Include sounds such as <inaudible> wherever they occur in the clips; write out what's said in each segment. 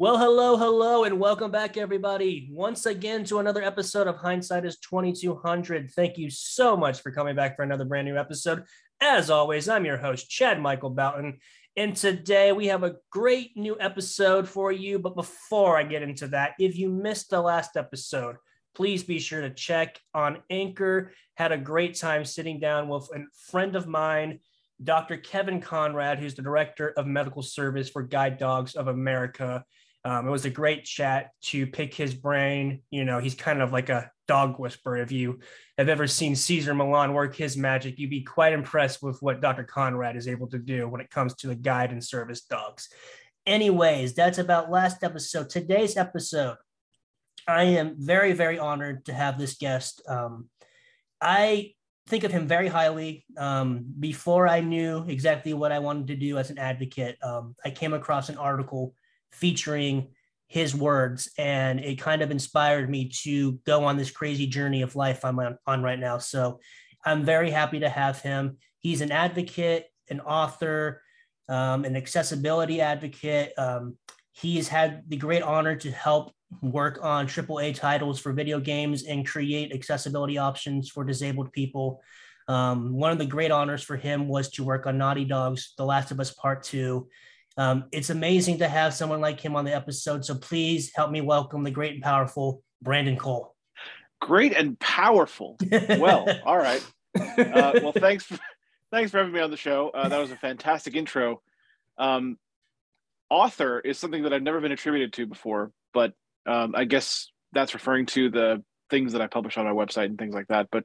Well, hello, hello, and welcome back, everybody, once again to another episode of Hindsight is 2200. Thank you so much for coming back for another brand new episode. As always, I'm your host, Chad Michael Bouton, and today we have a great new episode for you. But before I get into that, if you missed the last episode, please be sure to check on Anchor. Had a great time sitting down with a friend of mine, Dr. Kevin Conrad, who's the director of medical service for Guide Dogs of America. Um, it was a great chat to pick his brain. You know, he's kind of like a dog whisperer. If you have ever seen Cesar Millan work his magic, you'd be quite impressed with what Dr. Conrad is able to do when it comes to the guide and service dogs. Anyways, that's about last episode. Today's episode, I am very, very honored to have this guest. Um, I think of him very highly. Um, before I knew exactly what I wanted to do as an advocate, um, I came across an article featuring his words and it kind of inspired me to go on this crazy journey of life I'm on, on right now. So I'm very happy to have him. He's an advocate, an author, um, an accessibility advocate. Um, he's had the great honor to help work on AAA titles for video games and create accessibility options for disabled people. Um, one of the great honors for him was to work on Naughty Dog's The Last of Us Part 2 um, it's amazing to have someone like him on the episode. So please help me welcome the great and powerful Brandon Cole. Great and powerful. Well, <laughs> all right. Uh, well, thanks for, thanks for having me on the show. Uh, that was a fantastic intro. Um, author is something that I've never been attributed to before, but um, I guess that's referring to the things that I publish on my website and things like that. But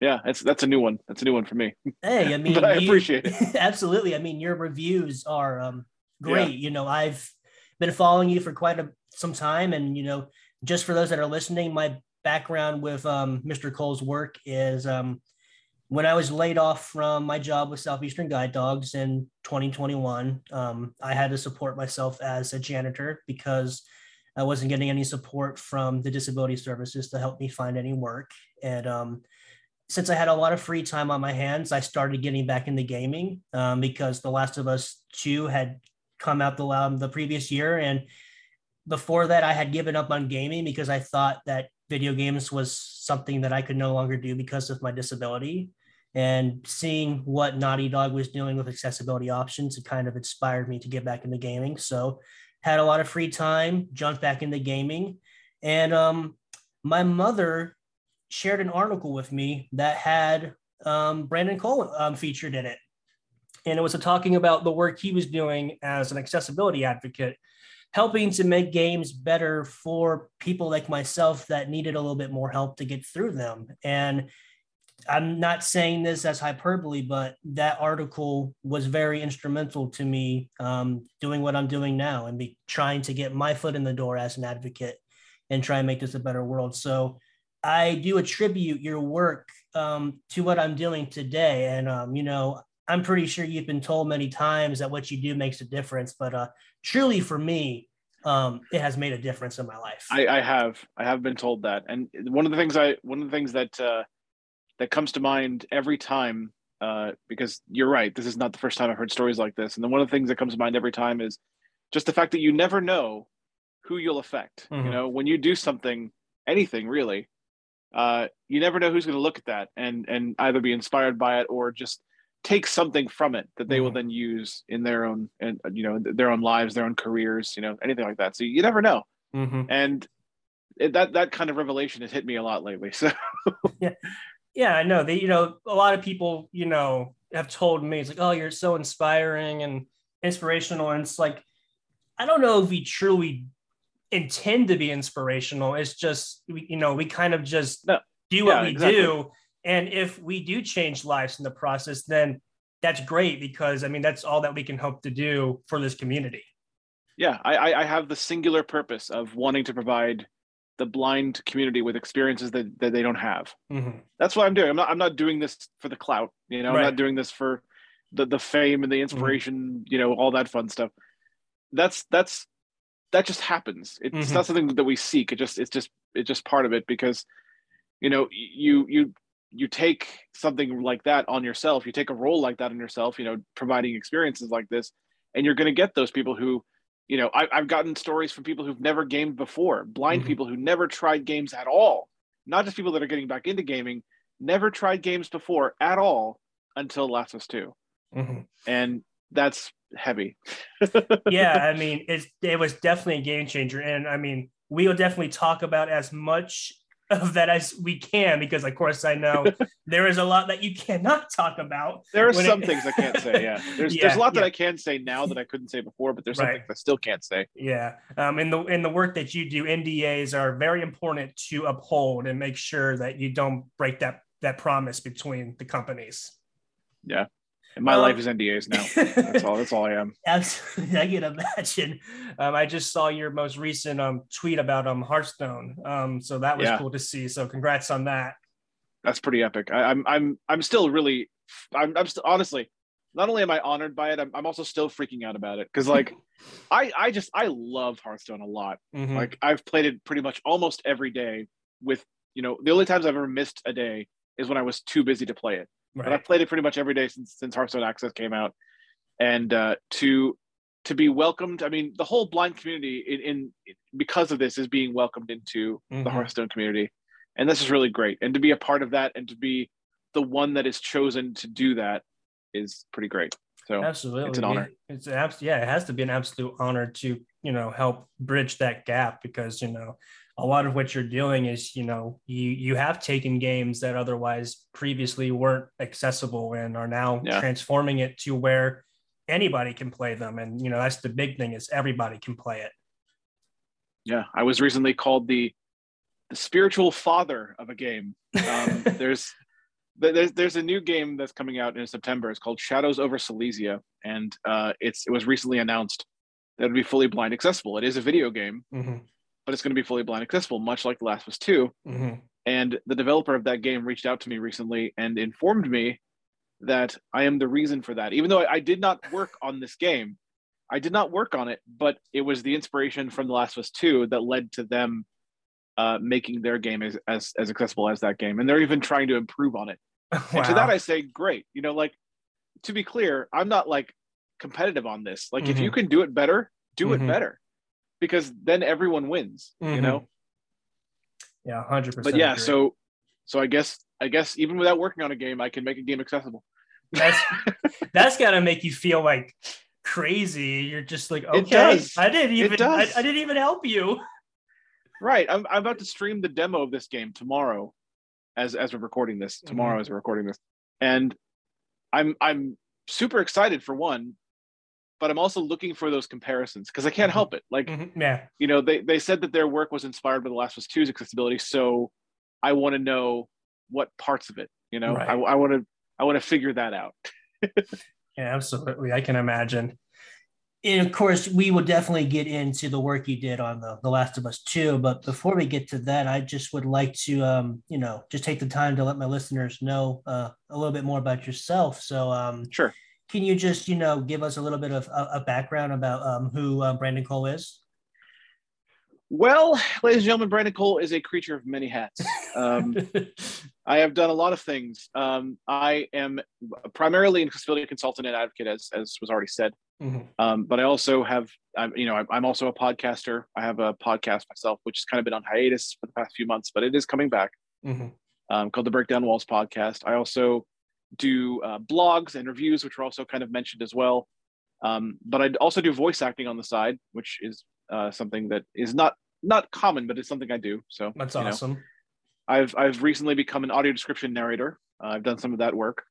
yeah, that's that's a new one. That's a new one for me. Hey, I <laughs> mean, but I appreciate it. <laughs> absolutely. I mean, your reviews are um, great. Yeah. You know, I've been following you for quite a, some time, and you know, just for those that are listening, my background with um, Mr. Cole's work is um, when I was laid off from my job with Southeastern Guide Dogs in 2021. Um, I had to support myself as a janitor because I wasn't getting any support from the disability services to help me find any work, and um, since I had a lot of free time on my hands, I started getting back into gaming um, because The Last of Us 2 had come out the, um, the previous year. And before that, I had given up on gaming because I thought that video games was something that I could no longer do because of my disability. And seeing what Naughty Dog was doing with accessibility options, it kind of inspired me to get back into gaming. So, had a lot of free time, jumped back into gaming. And um, my mother shared an article with me that had um, Brandon Cole um, featured in it. And it was talking about the work he was doing as an accessibility advocate, helping to make games better for people like myself that needed a little bit more help to get through them. And I'm not saying this as hyperbole, but that article was very instrumental to me um, doing what I'm doing now and be trying to get my foot in the door as an advocate and try and make this a better world. So I do attribute your work um, to what I'm doing today. And, um, you know, I'm pretty sure you've been told many times that what you do makes a difference, but uh, truly for me, um, it has made a difference in my life. I, I, have, I have been told that. And one of the things I, one of the things that, uh, that comes to mind every time, uh, because you're right, this is not the first time I've heard stories like this. And then one of the things that comes to mind every time is just the fact that you never know who you'll affect. Mm-hmm. You know, when you do something, anything really, uh, you never know who's going to look at that and and either be inspired by it or just take something from it that they mm-hmm. will then use in their own and you know their own lives, their own careers, you know, anything like that. So you never know. Mm-hmm. And it, that that kind of revelation has hit me a lot lately. <laughs> So yeah, yeah, I know. that you know, a lot of people, you know, have told me it's like, oh, you're so inspiring and inspirational, and it's like, I don't know if we truly intend to be inspirational. It's just you know we kind of just no. do what yeah, we exactly. do, and if we do change lives in the process, then that's great because I mean that's all that we can hope to do for this community. Yeah, I, I have the singular purpose of wanting to provide the blind community with experiences that, that they don't have. Mm-hmm. That's what I'm doing. I'm not I'm not doing this for the clout. You know, right. I'm not doing this for the the fame and the mm-hmm. inspiration. Mm-hmm. You know, all that fun stuff. That's that's that just happens. It's mm-hmm. not something that we seek. It just it's just it's just part of it because you know you you you take something like that on yourself. You take a role like that on yourself. You know, providing experiences like this, and you're going to get those people who you know, I, have gotten stories from people who've never gamed before, blind mm-hmm. people who never tried games at all, not just people that are getting back into gaming, never tried games before at all until Last of Us 2. Mm-hmm. And that's heavy. yeah, I <laughs> mean, it's it was definitely a game changer. And I mean, we'll definitely talk about as much of that as we can because of course I know <laughs> there is a lot that you cannot talk about. There are some it... things I can't say. Yeah. <laughs> There's yeah, there's a lot yeah. that I can say now that I couldn't say before, but there's right. things I still can't say. Yeah. Um in the in the work that you do, NDAs are very important to uphold and make sure that you don't break that that promise between the companies. Yeah. And my um, life is NDAs now. That's all. That's all I am. <laughs> Absolutely, I can imagine. Um, I just saw your most recent um, tweet about um, Hearthstone, um, so that was yeah. cool to see. So, congrats on that. That's pretty epic. I, am I'm, I'm I'm still really, I'm I'm still honestly, not only am I honored by it, I'm, I'm also still freaking out about it because like, <laughs> I I just I love Hearthstone a lot. Mm-hmm. Like I've played it pretty much almost every day. With you know, the only times I've ever missed a day is when I was too busy to play it. Right. But I've played it pretty much every day since since Hearthstone Access came out, and uh, to to be welcomed. I mean, the whole blind community in, in because of this is being welcomed into mm-hmm. the Hearthstone community, and this is really great. And to be a part of that, and to be the one that is chosen to do that, is pretty great. So absolutely, it's an honor. It's an abs- yeah, it has to be an absolute honor to you know help bridge that gap because you know a lot of what you're doing is you know you you have taken games that otherwise previously weren't accessible and are now yeah. transforming it to where anybody can play them. And you know that's the big thing is everybody can play it. Yeah i was recently called the the spiritual father of a game. Um, <laughs> there's there's there's a new game that's coming out in september. It's called shadows over silesia. And uh, it's it was recently announced that it would be fully blind accessible. It is a video game. Mm-hmm but it's going to be fully blind accessible, much like The Last of Us 2. Mm-hmm. And the developer of that game reached out to me recently and informed me that I am the reason for that. Even though I, I did not work on this game, I did not work on it, but it was the inspiration from The Last of Us 2 that led to them uh, making their game as, as, as accessible as that game. And they're even trying to improve on it. Wow. <laughs> And to that, I say, great. You know, like, to be clear, I'm not like competitive on this. Like, mm-hmm. if you can do it better, do mm-hmm. it better because then everyone wins, mm-hmm. you know? Yeah, hundred percent. But yeah, agree. so so I guess I guess even without working on a game, I can make a game accessible. That's <laughs> that's gotta make you feel like crazy. You're just like, okay, I didn't even I, I, didn't even help you. Right. I'm I'm about to stream the demo of this game tomorrow as as we're recording this. Tomorrow mm-hmm. as we're recording this. And I'm I'm super excited for one but I'm also looking for those comparisons because I can't mm-hmm. help it. Like, mm-hmm. yeah, you know, they they said that their work was inspired by The Last of Us 2's accessibility, so I want to know what parts of it. You know, right. I want to I want to figure that out. <laughs> yeah, absolutely. I can imagine. And of course, we will definitely get into the work you did on the, the Last of Us 2. But before we get to that, I just would like to, um, you know, just take the time to let my listeners know uh, a little bit more about yourself. So, um, sure can you just, you know, give us a little bit of a, background about um, who uh, Brandon Cole is? Well, ladies and gentlemen, Brandon Cole is a creature of many hats. Um, <laughs> I have done a lot of things. Um, I am primarily an accessibility consultant and advocate, as, as was already said. Mm-hmm. Um, but I also have, I'm, you know, I'm also a podcaster. I have a podcast myself, which has kind of been on hiatus for the past few months, but it is coming back. Mm-hmm. Um, called the Breakdown Walls podcast. I also do uh, blogs and reviews, which are also kind of mentioned as well. Um, but I also do voice acting on the side, which is uh, something that is not not common, but it's something I do. So that's awesome. Know, I've I've recently become an audio description narrator. Uh, I've done some of that work.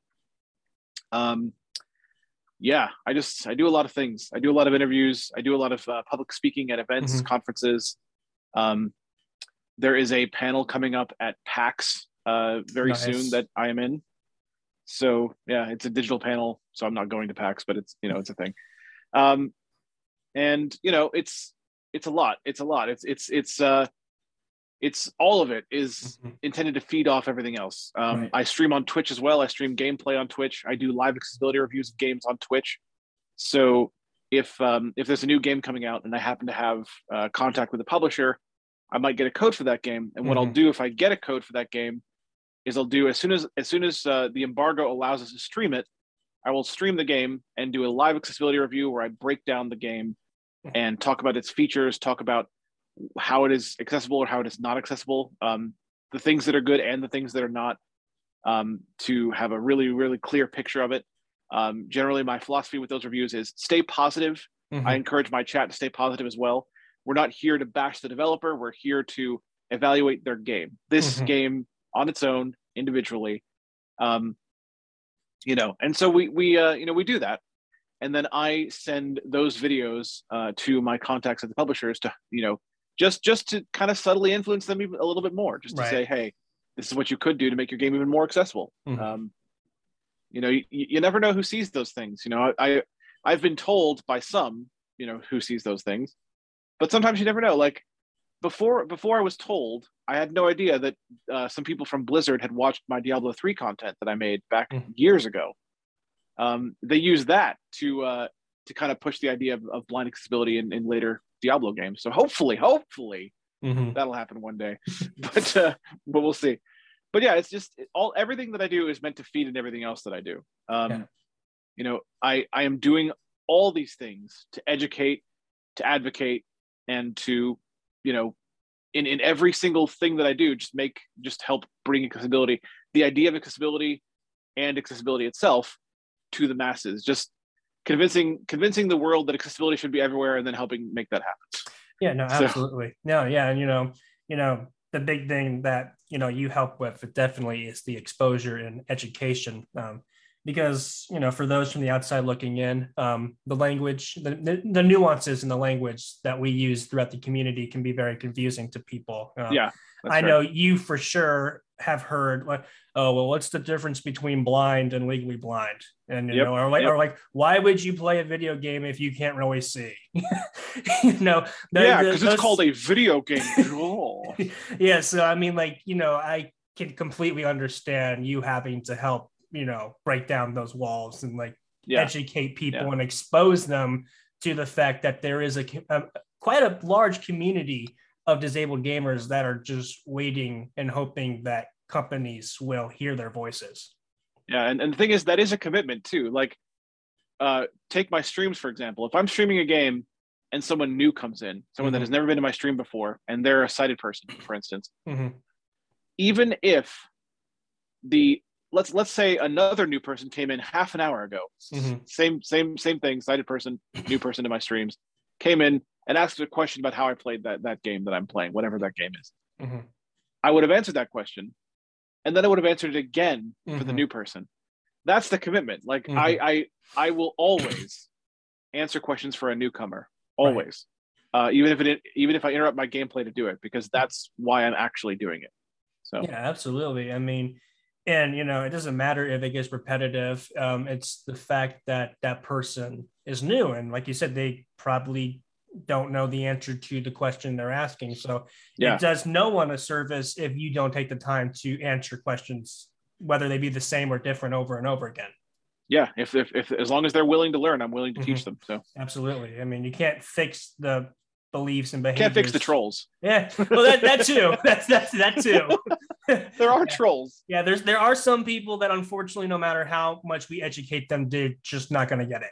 Um, yeah, I just I do a lot of things. I do a lot of interviews. I do a lot of uh, public speaking at events, mm-hmm. conferences. Um, there is a panel coming up at PAX uh, very nice. soon that I am in. So yeah, it's a digital panel. So I'm not going to PAX, but it's you know it's a thing. Um, and you know it's it's a lot. It's a lot. It's it's it's uh, it's all of it is mm-hmm. intended to feed off everything else. Um, right. I stream on Twitch as well. I stream gameplay on Twitch. I do live accessibility reviews of games on Twitch. So if um, if there's a new game coming out and I happen to have uh, contact with the publisher, I might get a code for that game. And what mm-hmm. I'll do if I get a code for that game is I'll do as soon as as soon as uh, the embargo allows us to stream it, I will stream the game and do a live accessibility review where I break down the game and talk about its features, talk about how it is accessible or how it is not accessible, um, the things that are good and the things that are not, um, to have a really, really clear picture of it. Um, generally, my philosophy with those reviews is stay positive. Mm-hmm. I encourage my chat to stay positive as well. We're not here to bash the developer. We're here to evaluate their game. This mm-hmm. game on its own, individually, um, you know. And so we we uh, you know we do that, and then I send those videos uh, to my contacts at the publishers to you know just just to kind of subtly influence them even a little bit more, just to right. say, hey, this is what you could do to make your game even more accessible. Mm-hmm. Um, you know, you, you never know who sees those things. You know, I I've been told by some, you know, who sees those things, but sometimes you never know. Like before before I was told, I had no idea that uh, some people from Blizzard had watched my Diablo three content that I made back mm-hmm. years ago. Um, they used that to uh, to kind of push the idea of, of blind accessibility in, in later Diablo games. So hopefully, hopefully mm-hmm. that'll happen one day. <laughs> but uh, but we'll see. But yeah, it's just all everything that I do is meant to feed in everything else that I do. Um, yeah. You know, I I am doing all these things to educate, to advocate, and to you know, in in every single thing that I do, just make just help bring accessibility. The idea of accessibility and accessibility itself to the masses. Just convincing convincing the world that accessibility should be everywhere and then helping make that happen yeah no absolutely so. no yeah and you know you know the big thing that you know you help with definitely is the exposure and education um, because you know for those from the outside looking in um, the language the, the, nuances in the language that we use throughout the community can be very confusing to people uh, yeah i know you for sure have heard like, oh well, what's the difference between blind and legally blind? And you yep. know, or like, yep. or like, why would you play a video game if you can't really see? <laughs> you know, the, yeah, because it's called a video game. Rule. <laughs> Yeah, so I mean, like, you know, I can completely understand you having to help, you know, break down those walls and like yeah. educate people yeah. and expose them to the fact that there is a, a quite a large community of disabled gamers that are just waiting and hoping that companies will hear their voices. Yeah, and, and the thing is that is a commitment too. Like uh take my streams for example. If I'm streaming a game and someone new comes in, someone mm-hmm. that has never been to my stream before, and they're a sighted person, for instance, mm-hmm. even if the let's let's say another new person came in half an hour ago, mm-hmm. same same same thing, sighted person, new person to my streams, came in, and asked a question about how I played that that game that I'm playing, whatever that game is. Mm-hmm. I would have answered that question, and then I would have answered it again mm-hmm. for the mm-hmm. new person. That's the commitment. Like mm-hmm. I, I, I will always answer questions for a newcomer, always, right. uh, even if it, even if I interrupt my gameplay to do it, because that's why I'm actually doing it. So yeah, absolutely. I mean, and you know, it doesn't matter if it gets repetitive. Um, it's the fact that that person is new, and like you said, they probably don't know the answer to the question they're asking. So yeah. it does no one a service if you don't take the time to answer questions, whether they be the same or different over and over again. Yeah, if, if, if as long as they're willing to learn, I'm willing to mm-hmm. teach them. So absolutely. I mean, you can't fix the beliefs and behaviors. Can't fix the trolls. Yeah, well, that, that too. <laughs> That's that's that too. <laughs> <laughs> there are trolls. Yeah, there's there are some people that unfortunately, no matter how much we educate them, they're just not going to get it.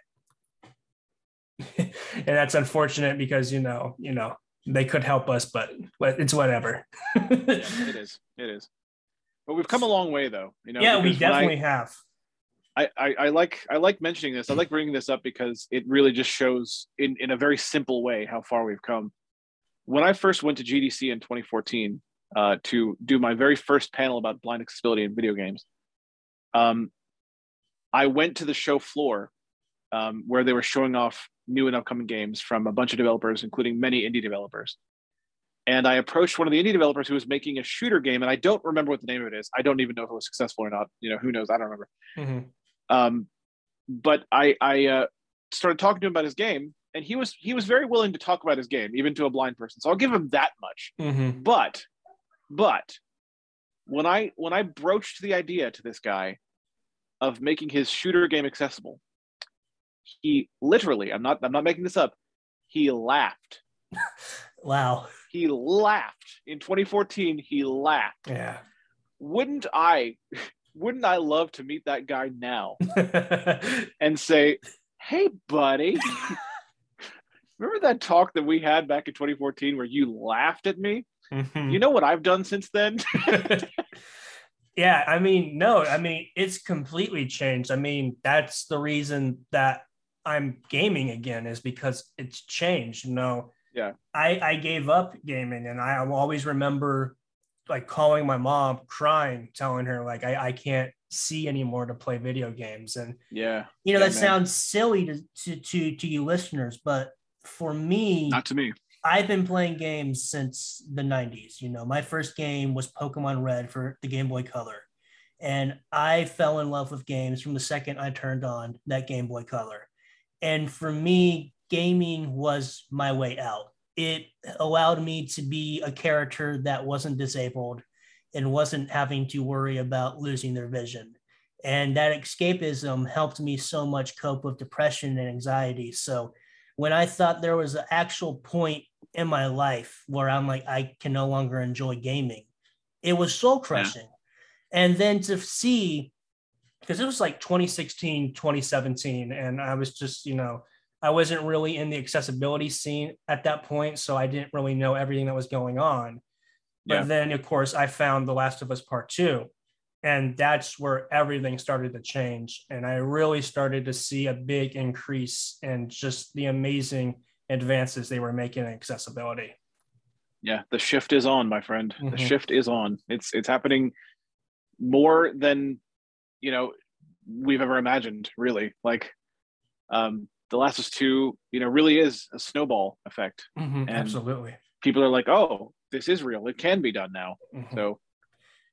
<laughs> and that's unfortunate because you know you know they could help us but it's whatever yeah, it is it is but we've come a long way though you know yeah we definitely I, have I, I, I like I like mentioning this. I like bringing this up because it really just shows in, in a very simple way how far we've come. When I first went to GDC in 2014 uh, to do my very first panel about blind accessibility in video games, um, I went to the show floor um, where they were showing off new and upcoming games from a bunch of developers, including many indie developers. And I approached one of the indie developers who was making a shooter game, and I don't remember what the name of it is. I don't even know if it was successful or not. You know, who knows? I don't remember. Mm-hmm. Um, but I, I uh, started talking to him about his game, and he was he was very willing to talk about his game, even to a blind person. So I'll give him that much. Mm-hmm. But, but when I when I broached the idea to this guy of making his shooter game accessible, he literally, I'm not I'm not making this up, he laughed. <laughs> wow. He laughed. In 2014, he laughed. Yeah. Wouldn't I <laughs> wouldn't I love to meet that guy now <laughs> and say, "Hey buddy, remember that talk that we had back in 2014 where you laughed at me? Mm-hmm. You know what I've done since then? <laughs> <laughs> yeah, I mean, no, I mean, it's completely changed. I mean, that's the reason that I'm gaming again is because it's changed. You know, yeah, I I gave up gaming, and I always remember like calling my mom, crying, telling her like I I can't see anymore to play video games, and yeah, you know yeah, that man. sounds silly to, to to to you listeners, but for me, not to me. I've been playing games since the 90s. You know, my first game was Pokemon Red for the Game Boy Color. And I fell in love with games from the second I turned on that Game Boy Color. And for me, gaming was my way out. It allowed me to be a character that wasn't disabled and wasn't having to worry about losing their vision. And that escapism helped me so much cope with depression and anxiety. So when I thought there was an actual point in my life where I'm like, I can no longer enjoy gaming, it was soul crushing. Yeah. And then to see because it was like 2016 2017 and i was just you know i wasn't really in the accessibility scene at that point so i didn't really know everything that was going on but yeah. then of course i found the last of us part two and that's where everything started to change and i really started to see a big increase in just the amazing advances they were making in accessibility. Yeah the shift is on my friend. Mm-hmm. the shift is on. It's it's happening more than you know we've ever imagined really. Like um the last of us two you know really is a snowball effect. Mm-hmm, absolutely. people are like oh this is real. It can be done now. Mm-hmm. so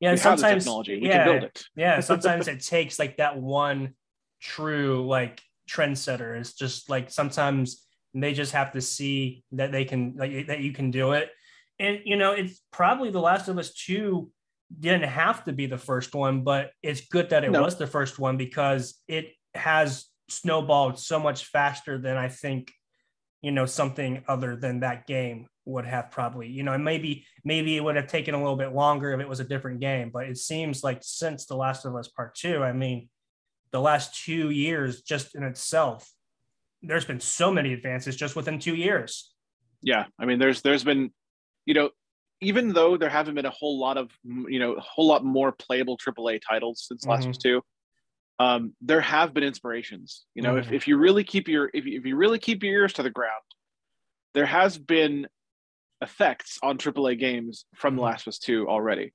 yeah sometimes technology. We yeah, can build it. yeah <laughs> sometimes it takes like that one true like trendsetter. It's just like sometimes they just have to see that they can like that you can do it and you know it's probably the last of us two didn't have to be the first one, but it's good that it no. was the first one because it has snowballed so much faster than I think, you know, something other than that game would have probably, you know, maybe maybe it would have taken a little bit longer if it was a different game. But it seems like since The Last of Us Part Two, I mean, the last two years just in itself, there's been so many advances just within two years. Yeah, I mean, there's there's been, you know, even though there haven't been a whole lot of you know a whole lot more playable AAA titles since mm-hmm. Last of Us Two, um, there have been inspirations. You know, mm-hmm. if, if you really keep your if you, if you really keep your ears to the ground, there has been effects on AAA games from mm-hmm. Last of Us Two already.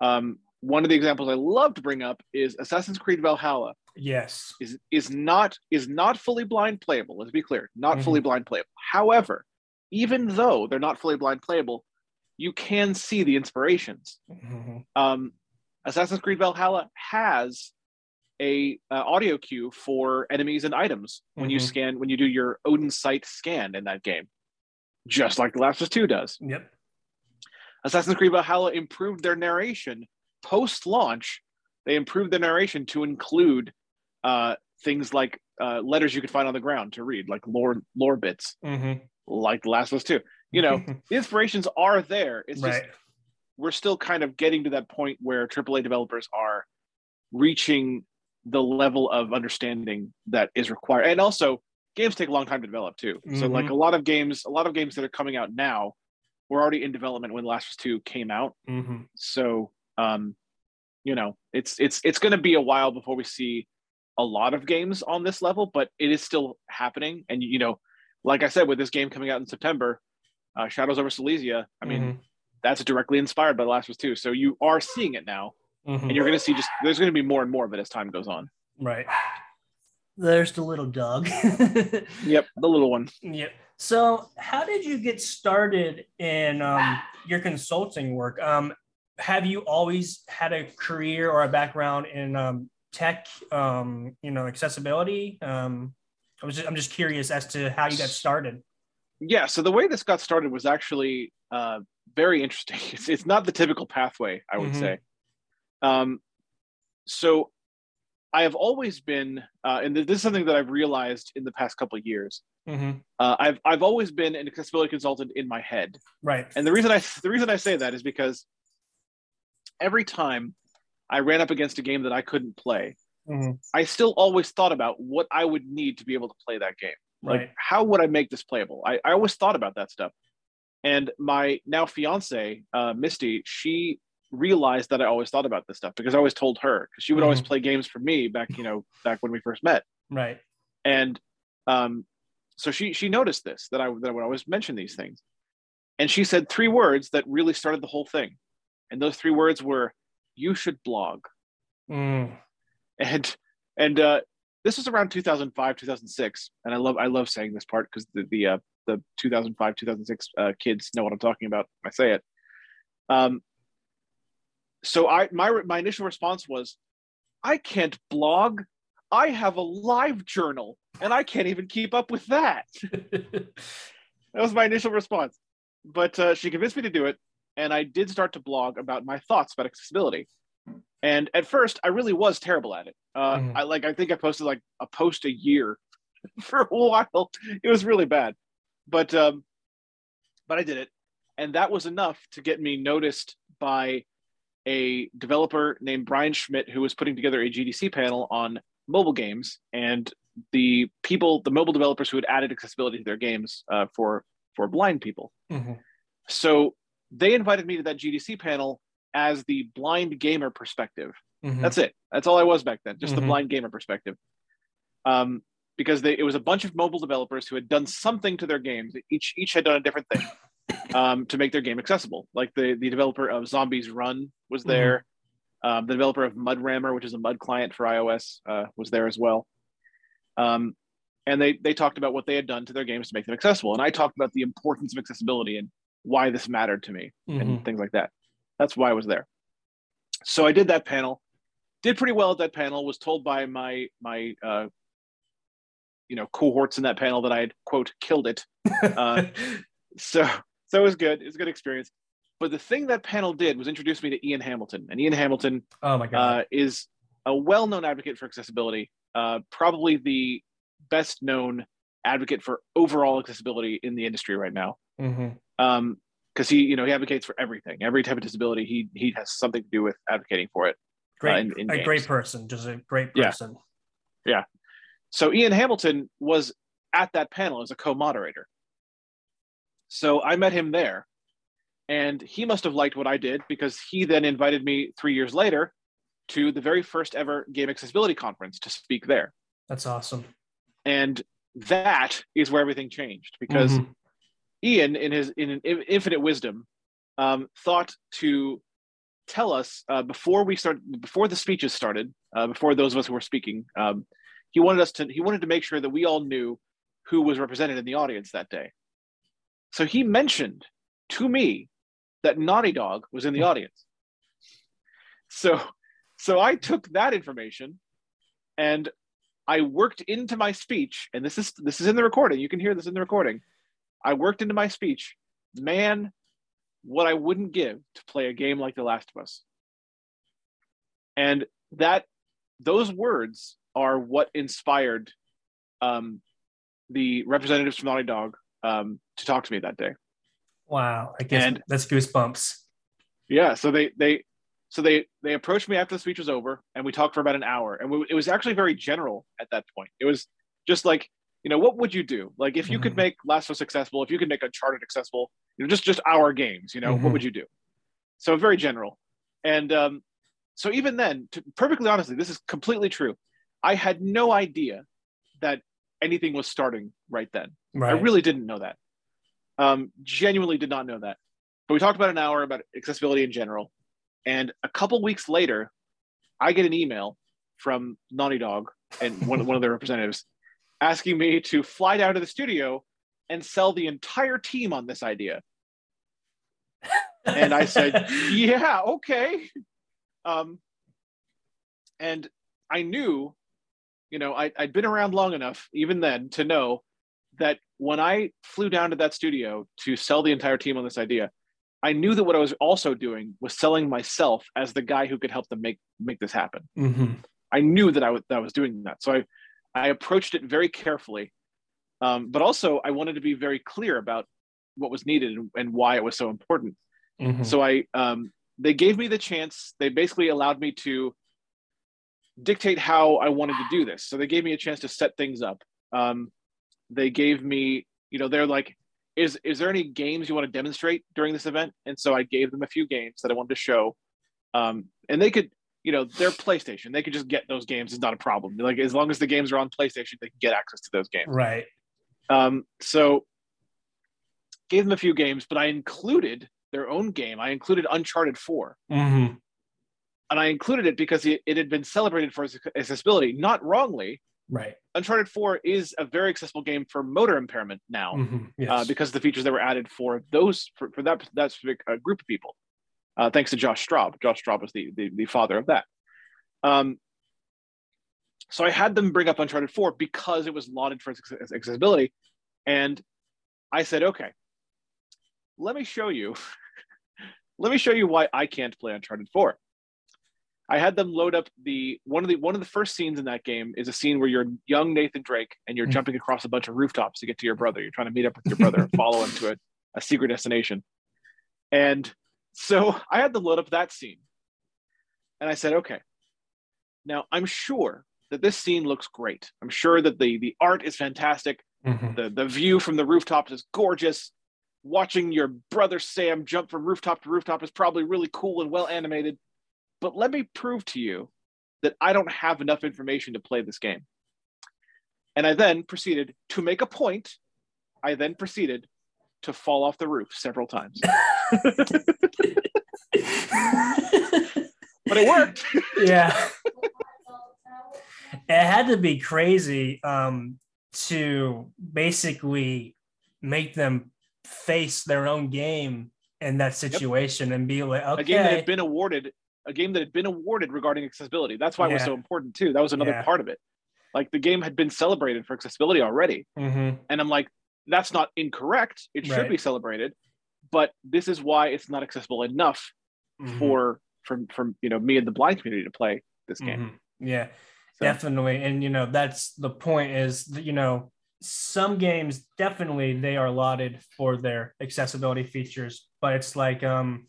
Um, one of the examples I love to bring up is Assassin's Creed Valhalla. Yes, is is not is not fully blind playable. Let's be clear, not mm-hmm. fully blind playable. However, even though they're not fully blind playable, you can see the inspirations. Mm-hmm. Um, Assassin's Creed Valhalla has a uh, audio cue for enemies and items when mm-hmm. you scan when you do your Odin sight scan in that game, just like The Last of Us Two does. Yep. Assassin's Creed Valhalla improved their narration post launch. They improved the narration to include uh, things like uh, letters you could find on the ground to read, like lore lore bits, mm-hmm. like Last of Us Two you know <laughs> the inspirations are there it's just we're still kind of getting to that point where aaa developers are reaching the level of understanding that is required and also games take a long time to develop too mm-hmm. so like mm-hmm. a lot of games a lot of games that are coming out now were already in development when last of us 2 came out mm-hmm. so um you know it's it's it's going to be a while before we see a lot of games on this level but it is still happening and you know like i said with this game coming out in september uh, Shadows over Silesia. I mean, mm-hmm. that's directly inspired by The Last of Us Two. So you are seeing it now, mm-hmm. and you're going to see just there's going to be more and more of it as time goes on. Right. There's the little dog. <laughs> yep, the little one. Yep. So, how did you get started in um, your consulting work? Um, have you always had a career or a background in um, tech, um, you know, accessibility? Um, I was just, I'm just curious as to how you got started yeah so the way this got started was actually uh, very interesting <laughs> it's, it's not the typical pathway i would mm-hmm. say um, so i have always been uh, and this is something that i've realized in the past couple of years mm-hmm. uh, I've, I've always been an accessibility consultant in my head right and the reason i the reason i say that is because every time i ran up against a game that i couldn't play mm-hmm. i still always thought about what i would need to be able to play that game Right. Like, how would I make this playable? I, I always thought about that stuff. And my now fiance, uh, Misty, she realized that I always thought about this stuff because I always told her because she would always Mhm. play games for me back, you know, back when we first met. right. And um, so she she noticed this that I that I would always mention these things, and she said three words that really started the whole thing, and those three words were, "You should blog." Mm. and and uh, this was around 2005 2006 and i love i love saying this part because the the uh, the 2005 2006 uh, kids know what i'm talking about when i say it. Um so i my my initial response was i can't blog. I have a live journal and i can't even keep up with that. <laughs> That was my initial response. But uh, she convinced me to do it and i did start to blog about my thoughts about accessibility. And at first i really was terrible at it. Uh, Mhm. i like i think i posted like a post a year <laughs> for a while. It was really bad. But um but i did it. And that was enough to get me noticed by a developer named brian schmidt who was putting together a gdc panel on mobile games. And the people the mobile developers who had added accessibility to their games uh, for for blind people. Mhm. so they invited me to that GDC panel as the blind gamer perspective. Mhm. That's it. That's all I was back then, just the Mhm. blind gamer perspective. Um, because they, it was a bunch of mobile developers who had done something to their games. Each each had done a different thing <coughs> um, to make their game accessible. Like the the developer of Zombies Run was there. Um, the developer of MudRammer, which is a mud client for iOS, uh, was there as well. Um, and they they talked about what they had done to their games to make them accessible. And I talked about the importance of accessibility and why this mattered to me Mhm. and things like that. That's why I was there. So I did that panel, did pretty well at that panel. Was told by my my uh, you know cohorts in that panel that I had quote killed it. Uh, <laughs> so so it was good. It was a good experience. But the thing that panel did was introduce me to Ian Hamilton, and Ian Hamilton oh my god. uh, is a well-known advocate for accessibility, uh, probably the best-known advocate for overall accessibility in the industry right now. Mhm. Um, because he, you know, he advocates for everything, every type of disability. He he has something to do with advocating for it. Great. in- in a games. great person. Just a great person. Yeah. person. So Ian Hamilton was at that panel as a co-moderator. So I met him there, and he must have liked what I did because he then invited me three years later to the very first ever game accessibility conference to speak there. That's awesome. and that is where everything changed because Mhm. Ian, in his in an infinite wisdom, um, thought to tell us uh, before we start before the speeches started, uh, before those of us who were speaking, um, he wanted us to he wanted to make sure that we all knew who was represented in the audience that day. So he mentioned to me that Naughty Dog was in the audience. So so I took that information and I worked into my speech, and this is this is in the recording. You can hear this in the recording. I worked into my speech, man, what I wouldn't give to play a game like The Last of Us. And that those words are what inspired um, the representatives from Naughty Dog um, to talk to me that day. Wow. I guess And- that's goosebumps. Yeah, so they they so they they approached me after the speech was over, and we talked for about an hour, and we, it was actually very general at that point. It was just like, you know, what would you do? Like, if you could Mhm. make Last of Us successful, if you could make Uncharted accessible, you know, just just our games, you know, Mhm. what would you do? So very general, and um, so even then, to, perfectly honestly, this is completely true. I had no idea that anything was starting right then. Right. I really didn't know that. Um, genuinely did not know that. But we talked about an hour about accessibility in general. And a couple weeks later, I get an email from Naughty Dog and one, one of their <laughs> representatives asking me to fly down to the studio and sell the entire team on this idea. And I said, <laughs> yeah, okay. Um, and I knew, you know, I, I'd been around long enough, even then, to know that when I flew down to that studio to sell the entire team on this idea, I knew that what I was also doing was selling myself as the guy who could help them make make this happen. Mhm. I knew that I was that I was doing that, so I I approached it very carefully, um, but also I wanted to be very clear about what was needed and, and why it was so important. Mhm. So I um, they gave me the chance. They basically allowed me to dictate how I wanted to do this. So they gave me a chance to set things up. Um, they gave me, you know, they're like, is is there any games you want to demonstrate during this event? And so I gave them a few games that I wanted to show. Um, and they could, you know, their PlayStation, they could just get those games. It's not a problem. Like as long as the games are on PlayStation, they can get access to those games. Right. Um, so gave them a few games, but I included their own game. I included Uncharted 4. Mm-hmm. And I included it because it, it had been celebrated for its accessibility, not wrongly. Right. Uncharted 4 is a very accessible game for motor impairment now Mm-hmm. Yes. uh, because of the features that were added for those for, for that that specific uh, group of people. Uh, thanks to Josh Straub. Josh Straub was the, the the father of that. Um, so I had them bring up Uncharted 4 because it was lauded for its accessibility, and I said, okay, let me show you. <laughs> let me show you why I can't play Uncharted 4. I had them load up the one of the one of the first scenes in that game is a scene where you're young Nathan Drake and you're Mm. jumping across a bunch of rooftops to get to your brother. You're trying to meet up with your brother and follow him to a, a secret destination. And so I had to load up that scene. And I said, okay. Now I'm sure that this scene looks great. I'm sure that the the art is fantastic. Mhm. The the view from the rooftops is gorgeous. Watching your brother Sam jump from rooftop to rooftop is probably really cool and well animated. But let me prove to you that I don't have enough information to play this game. And I then proceeded to make a point. I then proceeded to fall off the roof several times. <laughs> But it worked. yeah. <laughs> It had to be crazy um, to basically make them face their own game in that situation and be like, okay, A game that had been awarded, a game that had been awarded regarding accessibility. That's why it was so important too. That was another Yeah. part of it. Like the game had been celebrated for accessibility already. Mhm. And I'm like, that's not incorrect. It should be celebrated. But this is why it's not accessible enough Mhm. for from from you know me and the blind community to play this game. Mhm. yeah. So, definitely and you know that's the point is that, you know some games definitely they are lauded for their accessibility features but it's like um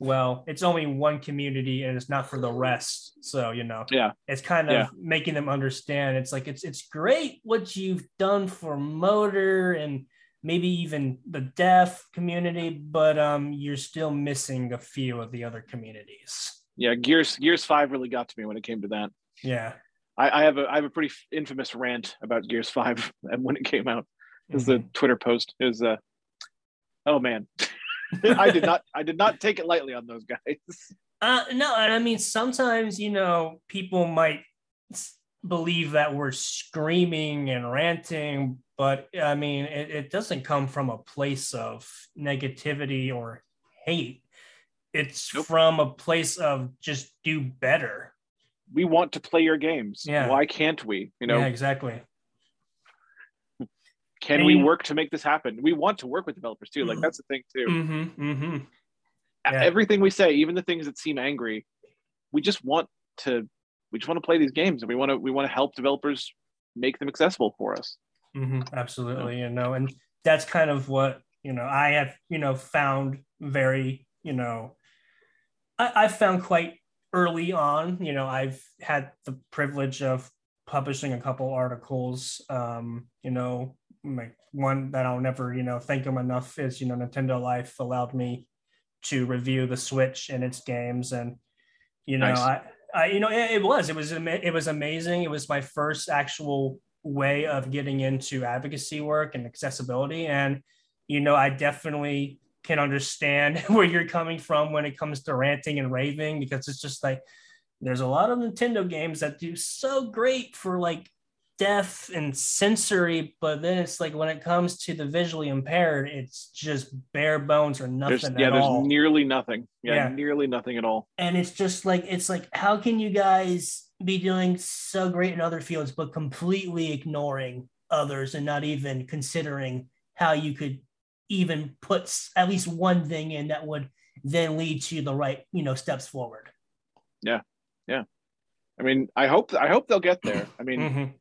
well it's only one community and it's not for the rest so you know Yeah. it's kind of Yeah. making them understand it's like it's it's great what you've done for motor and maybe even the deaf community but um you're still missing a few of the other communities yeah, Gears Gears Five really got to me when it came to that. yeah I, I have a I have a pretty infamous rant about Gears Five <laughs> when it came out. Is Mhm. a Twitter post. It was uh oh man. <laughs> I did not I did not take it lightly on those guys. <laughs> Uh, no, and I mean sometimes you know people might believe that we're screaming and ranting, but I mean it, it doesn't come from a place of negativity or hate. It's Nope. from a place of just do better. We want to play your games. Yeah. Why can't we? You know, yeah, exactly. Can and we work to make this happen? We want to work with developers too. Like Mhm. that's the thing too. Mm-hmm, mm-hmm. yeah. Everything we say, even the things that seem angry, we just want to we just want to play these games and we want to we want to help developers make them accessible for us. hmm absolutely, you know, and that's kind of what you know I have you know found very you know I, I've found quite early on. You know, I've had the privilege of publishing a couple articles. Um, you know, like one that I'll never you know thank them enough is you know Nintendo Life allowed me to review the Switch and its games, and you know Nice. I. I, you know, it, it was, it was, it was amazing. It was my first actual way of getting into advocacy work and accessibility. And, you know, I definitely can understand <laughs> where you're coming from when it comes to ranting and raving because it's just like there's a lot of Nintendo games that do so great for like deaf and sensory, but then it's like when it comes to the visually impaired, it's just bare bones or nothing There's yeah, there's all nearly nothing. Yeah, Yeah. nearly nothing at all. and it's just like it's like how can you guys be doing so great in other fields but completely ignoring others and not even considering how you could even put at least one thing in that would then lead to the right you know steps forward Yeah, yeah. I mean, I hope I hope they'll get there. I mean, Mhm.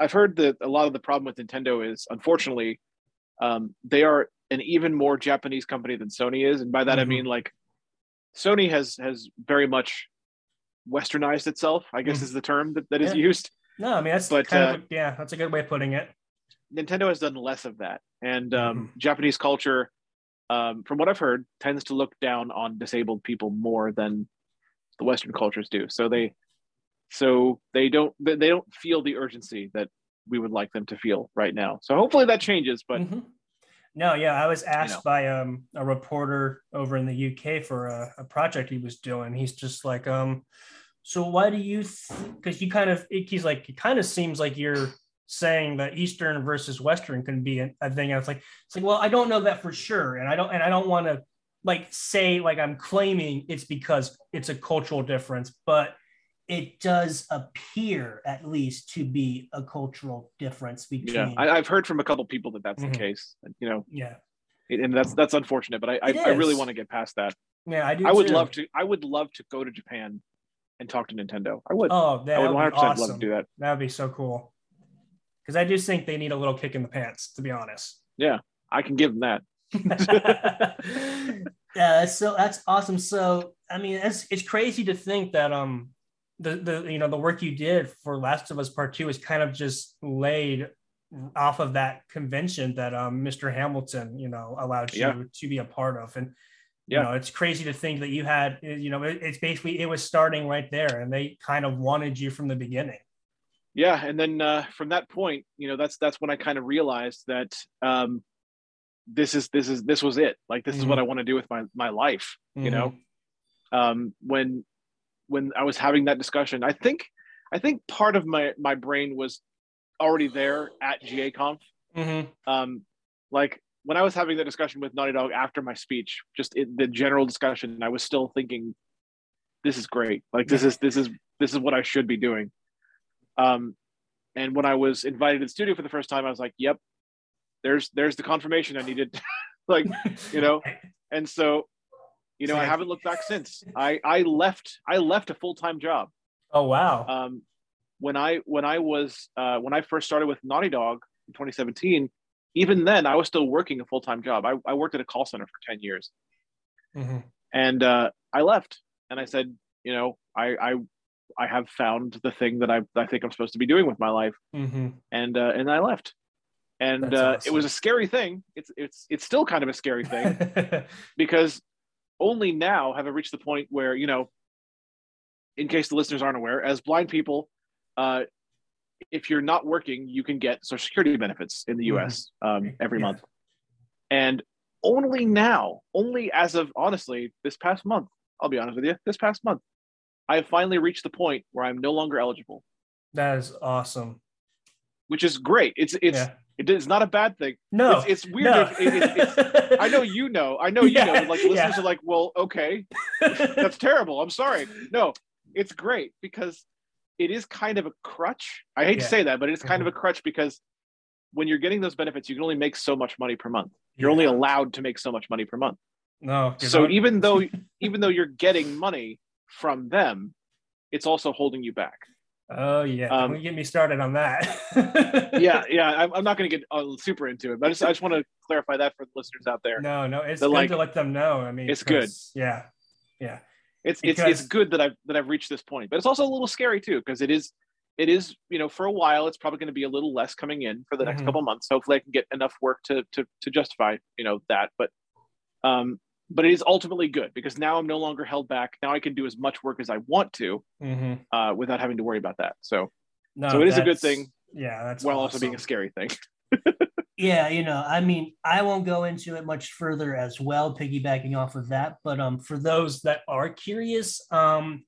I've heard that a lot of the problem with Nintendo is, unfortunately, um, they are an even more Japanese company than Sony is, and by that I Mhm. mean like Sony has has very much westernized itself. I guess Mhm. is the term that, that is Yeah. used. no i mean that's But, kind uh, of yeah that's a good way of putting it Nintendo has done less of that, and um, mm-hmm. Japanese culture, um, from what I've heard, tends to look down on disabled people more than the Western cultures do. So they, so they don't they don't feel the urgency that we would like them to feel right now. So hopefully that changes. But mm-hmm. no, yeah, I was asked you know. by um, a reporter over in the UK for a, a project he was doing. He's just like, um, so why do you? Because you kind of, he's like, it kind of seems like you're saying that Eastern versus Western can be a, a thing. I was like, it's like, well, I don't know that for sure, and I don't, and I don't want to like say like I'm claiming it's because it's a cultural difference, but it does appear at least to be a cultural difference between. Yeah, I, have heard from a couple people that that's mm-hmm. the case. You know. Yeah. And that's that's unfortunate, but I I, I, really want to get past that. Yeah, I do. I would too. love to. I would love to go to Japan and talk to Nintendo. I would. Oh, that I would 100 awesome. love to do that. That would be so cool. Because I just think they need a little kick in the pants, to be honest. Yeah, I can give them that. <laughs> yeah, so that's awesome. So I mean, it's it's crazy to think that um the the you know the work you did for Last of Us Part Two is kind of just laid off of that convention that um, Mr. Hamilton you know allowed you yeah. to be a part of, and yeah. you know it's crazy to think that you had you know it, it's basically it was starting right there, and they kind of wanted you from the beginning. Yeah, and then uh, from that point, you know that's that's when I kind of realized that um, this is this is this was it. Like this mm-hmm. is what mm-hmm. I want to do with my my life. Mm-hmm. You know, um, when when I was having that discussion. I think I think part of my my brain was already there at GAConf. Mm-hmm. Um, like when I was having the discussion with Naughty Dog after my speech, just in the general discussion, I was still thinking, "This is great. Like this is this is this is what I should be doing." Um, and when I was invited to the studio for the first time, I was like, "Yep, there's there's the confirmation I needed." <laughs> like, you know, <laughs> and so you know, I haven't looked back since. I I left I left a full time job. Oh wow. Um, when I when I was uh, when I first started with Naughty Dog in 2017, even then I was still working a full time job. I, I worked at a call center for 10 years, mm-hmm. and uh, I left and I said, you know, I I I have found the thing that I I think I'm supposed to be doing with my life, mm-hmm. and uh, and I left. And uh, awesome. it was a scary thing. It's it's it's still kind of a scary thing <laughs> because only now have I reached the point where, you know, in case the listeners aren't aware, as blind people, uh, if you're not working, you can get Social Security benefits in the US mm-hmm. um, every yeah. month. And only now, only as of honestly, this past month, I'll be honest with you, this past month, I have finally reached the point where I'm no longer eligible. That is awesome. Which is great. It's it's yeah. It is not a bad thing. No, it's, it's weird. No. It, it, I know you know. I know you yeah, know. Like listeners yeah. are like, well, okay, that's terrible. I'm sorry. No, it's great because it is kind of a crutch. I hate yeah. to say that, but it's kind mm-hmm. of a crutch because when you're getting those benefits, you can only make so much money per month. You're only allowed to make so much money per month. No. So not. even though <laughs> even though you're getting money from them, it's also holding you back. Oh yeah, um, get me started on that. <laughs> yeah, yeah, I'm, I'm not going to get uh, super into it, but I just I just want to clarify that for the listeners out there. No, no, it's good like, to let them know. I mean, it's good. Yeah, yeah. It's because... it's it's good that I've that I've reached this point, but it's also a little scary too because it is it is you know for a while it's probably going to be a little less coming in for the next mm-hmm. couple months. Hopefully, I can get enough work to to to justify you know that, but um but it is ultimately good because now I'm no longer held back. Now I can do as much work as I want to mm-hmm. uh, without having to worry about that. So, no, so it is a good thing. Yeah, that's while awesome. also being a scary thing. <laughs> yeah, you know, I mean, I won't go into it much further as well, piggybacking off of that. But um, for those that are curious, um,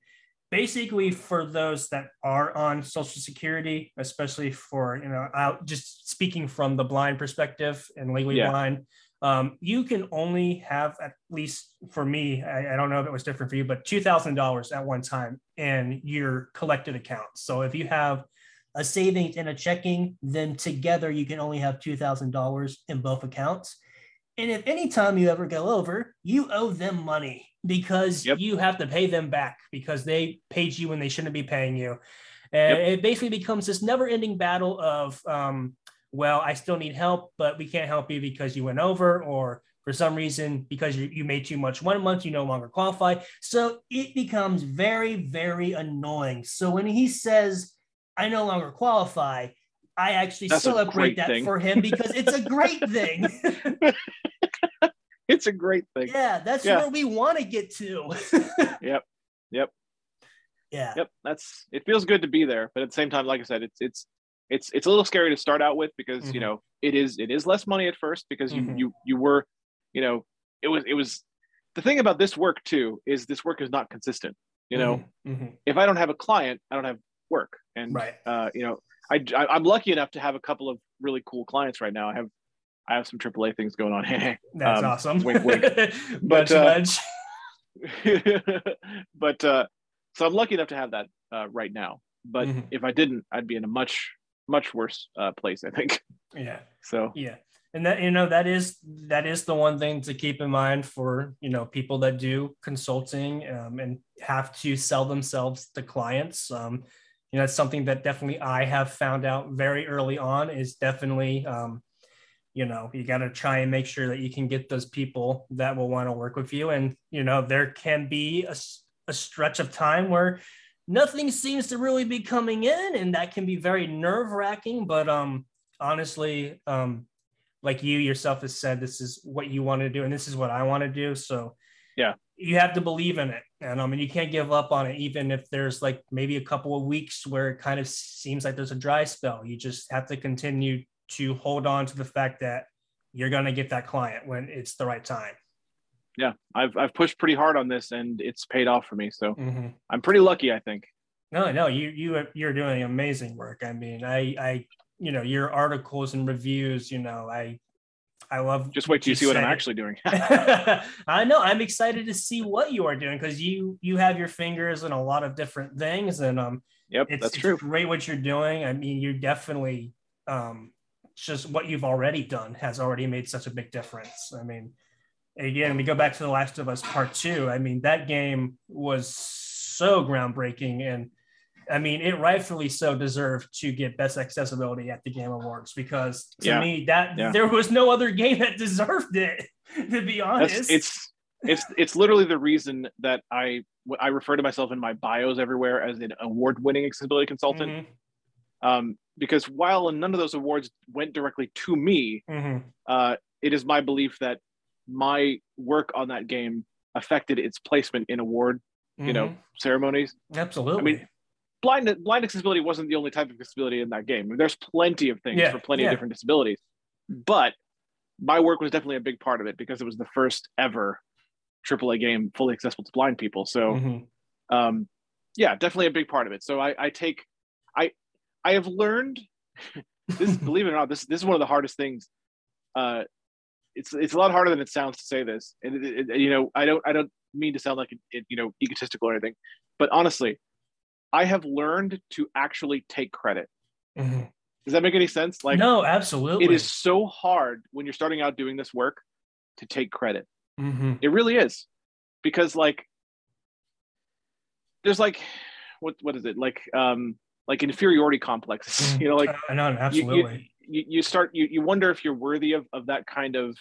basically for those that are on Social Security, especially for you know, out just speaking from the blind perspective and legally yeah. blind um, you can only have at least for me I, I, don't know if it was different for you but $2000 at one time in your collected account so if you have a savings and a checking then together you can only have $2000 in both accounts and if anytime you ever go over you owe them money because yep. you have to pay them back because they paid you when they shouldn't be paying you and yep. it basically becomes this never ending battle of um, well, I still need help, but we can't help you because you went over or for some reason because you, you made too much one month, you no longer qualify. So it becomes very, very annoying. So when he says, I no longer qualify, I actually That's celebrate that thing. for him because it's a great <laughs> thing. it's a great thing. Yeah, that's yeah. where we want to get to. <laughs> yep. Yep. Yeah. Yep. That's it feels good to be there, but at the same time, like I said, it's it's it's it's a little scary to start out with because mm-hmm. you know it is it is less money at first because you mm-hmm. you you were you know it was it was the thing about this work too is this work is not consistent you know mm-hmm. mm-hmm. if i don't have a client i don't have work and right. uh, you know I, I am lucky enough to have a couple of really cool clients right now i have i have some aaa things going on <laughs> that's um, awesome wink, wink. <laughs> but uh, <laughs> but uh so i'm lucky enough to have that uh, right now but mm-hmm. if i didn't i'd be in a much much worse uh, place, I think. <laughs> Yeah. So yeah, and that you know that is that is the one thing to keep in mind for you know people that do consulting um, and have to sell themselves to clients. Um, you know, it's something that definitely I have found out very early on is definitely. Um, you know you got to try and make sure that you can get those people that will want to work with you and you know there can be a, a stretch of time where nothing seems to really be coming in, and that can be very nerve wracking. But um, honestly, um, like you yourself has said, this is what you want to do, and this is what I want to do. So yeah, you have to believe in it, and I mean you can't give up on it, even if there's like maybe a couple of weeks where it kind of seems like there's a dry spell. You just have to continue to hold on to the fact that you're going to get that client when it's the right time yeah, I've I've pushed pretty hard on this and it's paid off for me. So mm-hmm. I'm pretty lucky, I think. No, no, you you you're doing amazing work. I mean, I I you know your articles and reviews. You know, I I love. Just wait till you see what I'm actually doing. <laughs> <laughs> I know. I'm excited to see what you are doing because you you have your fingers in a lot of different things, and um, yep, it's, that's true. Great what you're doing. I mean, you're definitely um, just what you've already done has already made such a big difference. I mean, again, we go back to The Last of Us Part Two. I mean, that game was so groundbreaking, and I mean, it rightfully so deserved to get Best Accessibility at the Game Awards because to yeah. me, that yeah. there was no other game that deserved it. <laughs> To be honest, That's, it's it's it's literally the reason that I I refer to myself in my bios everywhere as an award-winning accessibility consultant. Mm-hmm. Um, because while none of those awards went directly to me, mm-hmm. uh, it is my belief that my work on that game affected its placement in award, mm-hmm. you know, mm-hmm. ceremonies. Absolutely. I mean, blind blind accessibility wasn't the only type of disability in that game. I mean, there's plenty of things yeah, for plenty yeah. of different disabilities, but my work was definitely a big part of it because it was the first ever AAA game fully accessible to blind people. So, mm-hmm. um, yeah, definitely a big part of it. So I, I take, I, I have learned <laughs> this. believe it or not, this this is one of the hardest things uh, it's it's a lot harder than it sounds to say this, and it, it, you know I don't I don't mean to sound like it, you know egotistical or anything, but honestly, I have learned to actually take credit. Mm-hmm. Does that make any sense? Like no, absolutely. It is so hard when you're starting out doing this work to take credit. Mm-hmm. It really is, because like there's like what what is it like um like inferiority complexes mm-hmm. <laughs> you know like I know absolutely you, you start you, you wonder if you're worthy of, of that kind of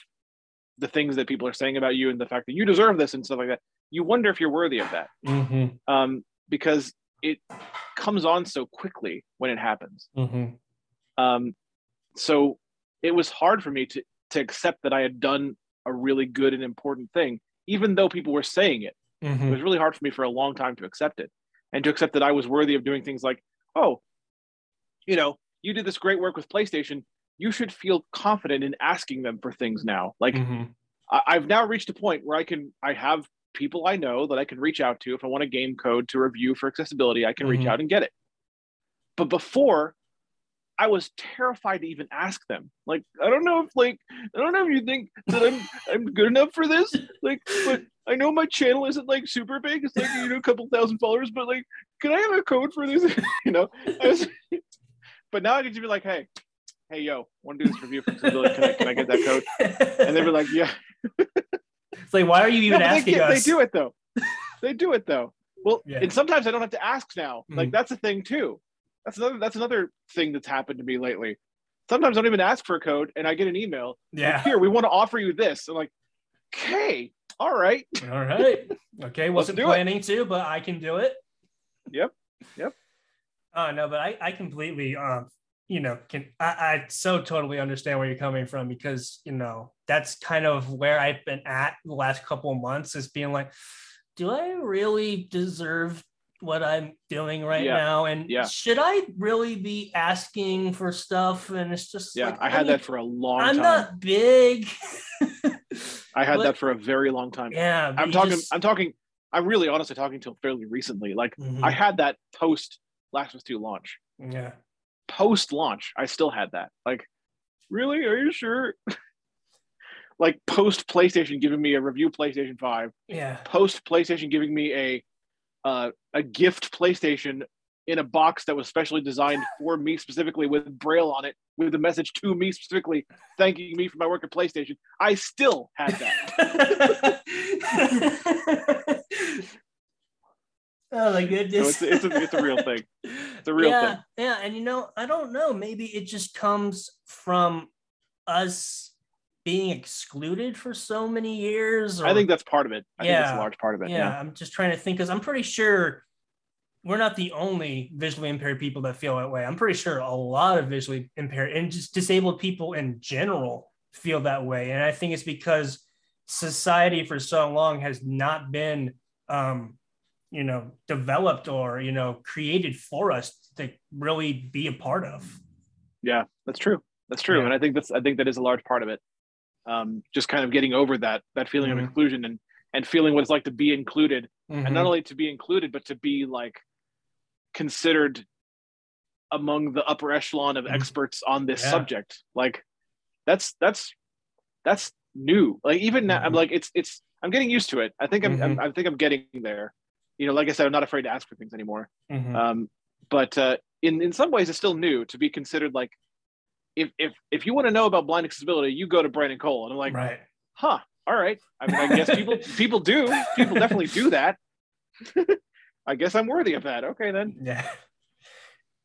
the things that people are saying about you and the fact that you deserve this and stuff like that you wonder if you're worthy of that mm-hmm. um, because it comes on so quickly when it happens mm-hmm. um, so it was hard for me to to accept that i had done a really good and important thing even though people were saying it mm-hmm. it was really hard for me for a long time to accept it and to accept that i was worthy of doing things like oh you know you did this great work with PlayStation. You should feel confident in asking them for things now. Like mm-hmm. I- I've now reached a point where I can I have people I know that I can reach out to if I want a game code to review for accessibility. I can mm-hmm. reach out and get it. But before, I was terrified to even ask them. Like, I don't know if like I don't know if you think that I'm I'm good enough for this. Like, but I know my channel isn't like super big. It's like you know a couple thousand followers, but like, can I have a code for this? <laughs> you know, was, but now I get to be like, hey, hey, yo, want to do this review for Can I, can I get that code? And they were like, yeah. it's like, why are you even no, asking they, us? They do it though. they do it though. Well, yeah. and sometimes I don't have to ask now. Mm-hmm. Like that's a thing too. That's another. That's another thing that's happened to me lately. Sometimes I don't even ask for a code, and I get an email. Yeah. Like, Here, we want to offer you this. I'm like, okay, all right, all right, <laughs> okay. Wasn't planning it. to, but I can do it. Yep. Yep. Oh no, but I, I completely, uh, you know, can I, I so totally understand where you're coming from because you know that's kind of where I've been at the last couple of months is being like, do I really deserve what I'm doing right yeah. now? And yeah. should I really be asking for stuff? And it's just yeah, like, I, I had mean, that for a long I'm time. I'm not big. <laughs> I had but, that for a very long time. Yeah. I'm talking, just... I'm talking, I'm really honestly talking until fairly recently. Like mm-hmm. I had that post Last of Us 2 launch. Yeah. Post launch, I still had that. Like, really? Are you sure? <laughs> like post PlayStation giving me a review PlayStation 5. Yeah. Post PlayStation giving me a uh, a gift PlayStation in a box that was specially designed <laughs> for me specifically with braille on it with a message to me specifically thanking me for my work at PlayStation. I still had that. <laughs> oh my goodness. So it's, it's, a, it's a real thing. It's a real yeah, thing. Yeah. And you know, I don't know. Maybe it just comes from us being excluded for so many years. Or... I think that's part of it. I yeah, think that's a large part of it. Yeah, yeah. I'm just trying to think because I'm pretty sure we're not the only visually impaired people that feel that way. I'm pretty sure a lot of visually impaired and just disabled people in general feel that way. And I think it's because society for so long has not been, um, you know, developed or, you know, created for us to really be a part of. Yeah, that's true. That's true. Yeah. And I think that's, I think that is a large part of it. Um, just kind of getting over that, that feeling mm-hmm. of inclusion and, and feeling what it's like to be included mm-hmm. and not only to be included, but to be like considered among the upper echelon of mm-hmm. experts on this yeah. subject. Like that's that's that's new. Like even now, mm-hmm. I'm like it's it's I'm getting used to it. I think I'm, mm-hmm. I'm, i think I'm getting there. You know, like I said, I'm not afraid to ask for things anymore. Mm-hmm. Um, but uh, in in some ways, it's still new to be considered like if if if you want to know about blind accessibility, you go to Brandon Cole, and I'm like, right. huh, all right. I mean, I guess people <laughs> people do. People definitely do that. <laughs> I guess I'm worthy of that. Okay, then. Yeah.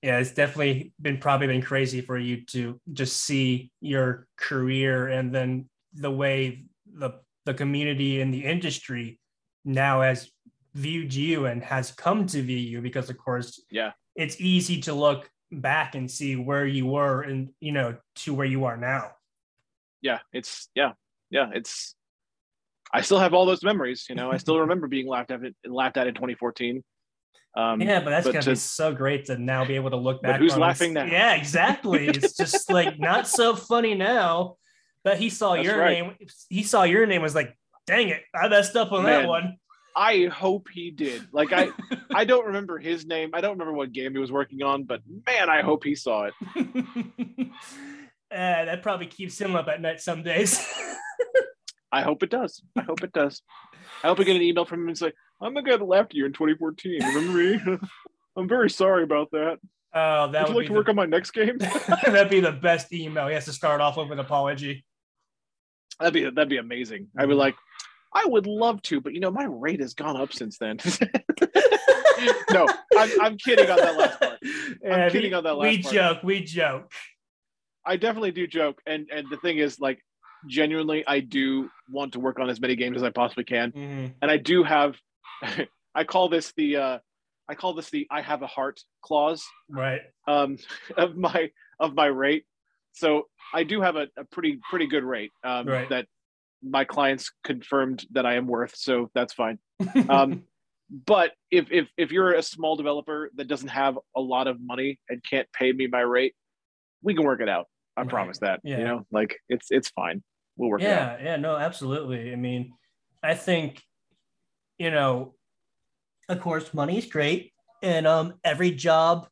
Yeah, it's definitely been probably been crazy for you to just see your career and then the way the the community and the industry now has viewed you and has come to view you because of course yeah it's easy to look back and see where you were and you know to where you are now yeah it's yeah yeah it's i still have all those memories you know i still <laughs> remember being laughed at laughed at in 2014 um, yeah, but that's but gonna to, be so great to now be able to look back. who's laughing this. now? Yeah, exactly. it's just <laughs> like not so funny now. But he saw that's your right. name. He saw your name. Was like, dang it, I messed up on Man, that one. I hope he did. Like I, I don't remember his name. I don't remember what game he was working on. But man, I hope he saw it. <laughs> uh, that probably keeps him up at night some days. I hope it does. I hope it does. I hope I get an email from him and say, I'm the guy that laughed at you in 2014. Remember me? <laughs> I'm very sorry about that. Oh, that would, would you like to the... work on my next game? <laughs> that'd be the best email. He has to start off with an apology. That'd be that'd be amazing. I'd be mm-hmm. like, I would love to, but you know, my rate has gone up since then. <laughs> no, I'm, I'm kidding on that last part. I'm kidding we, on that last we part. We joke, we joke. I definitely do joke, and and the thing is, like, genuinely, I do want to work on as many games as I possibly can, mm-hmm. and I do have <laughs> I call this the uh, I call this the I have a heart clause. Right. Um, <laughs> of my of my rate. So I do have a, a pretty pretty good rate um, right. that my clients confirmed that I am worth. So that's fine. <laughs> Um, but if if if you're a small developer that doesn't have a lot of money and can't pay me my rate, we can work it out. I right. promise that. Yeah. You know, like it's it's fine. We'll work yeah, it out. Yeah, no, absolutely. I mean, I think you know, of course, money is great, and um, every job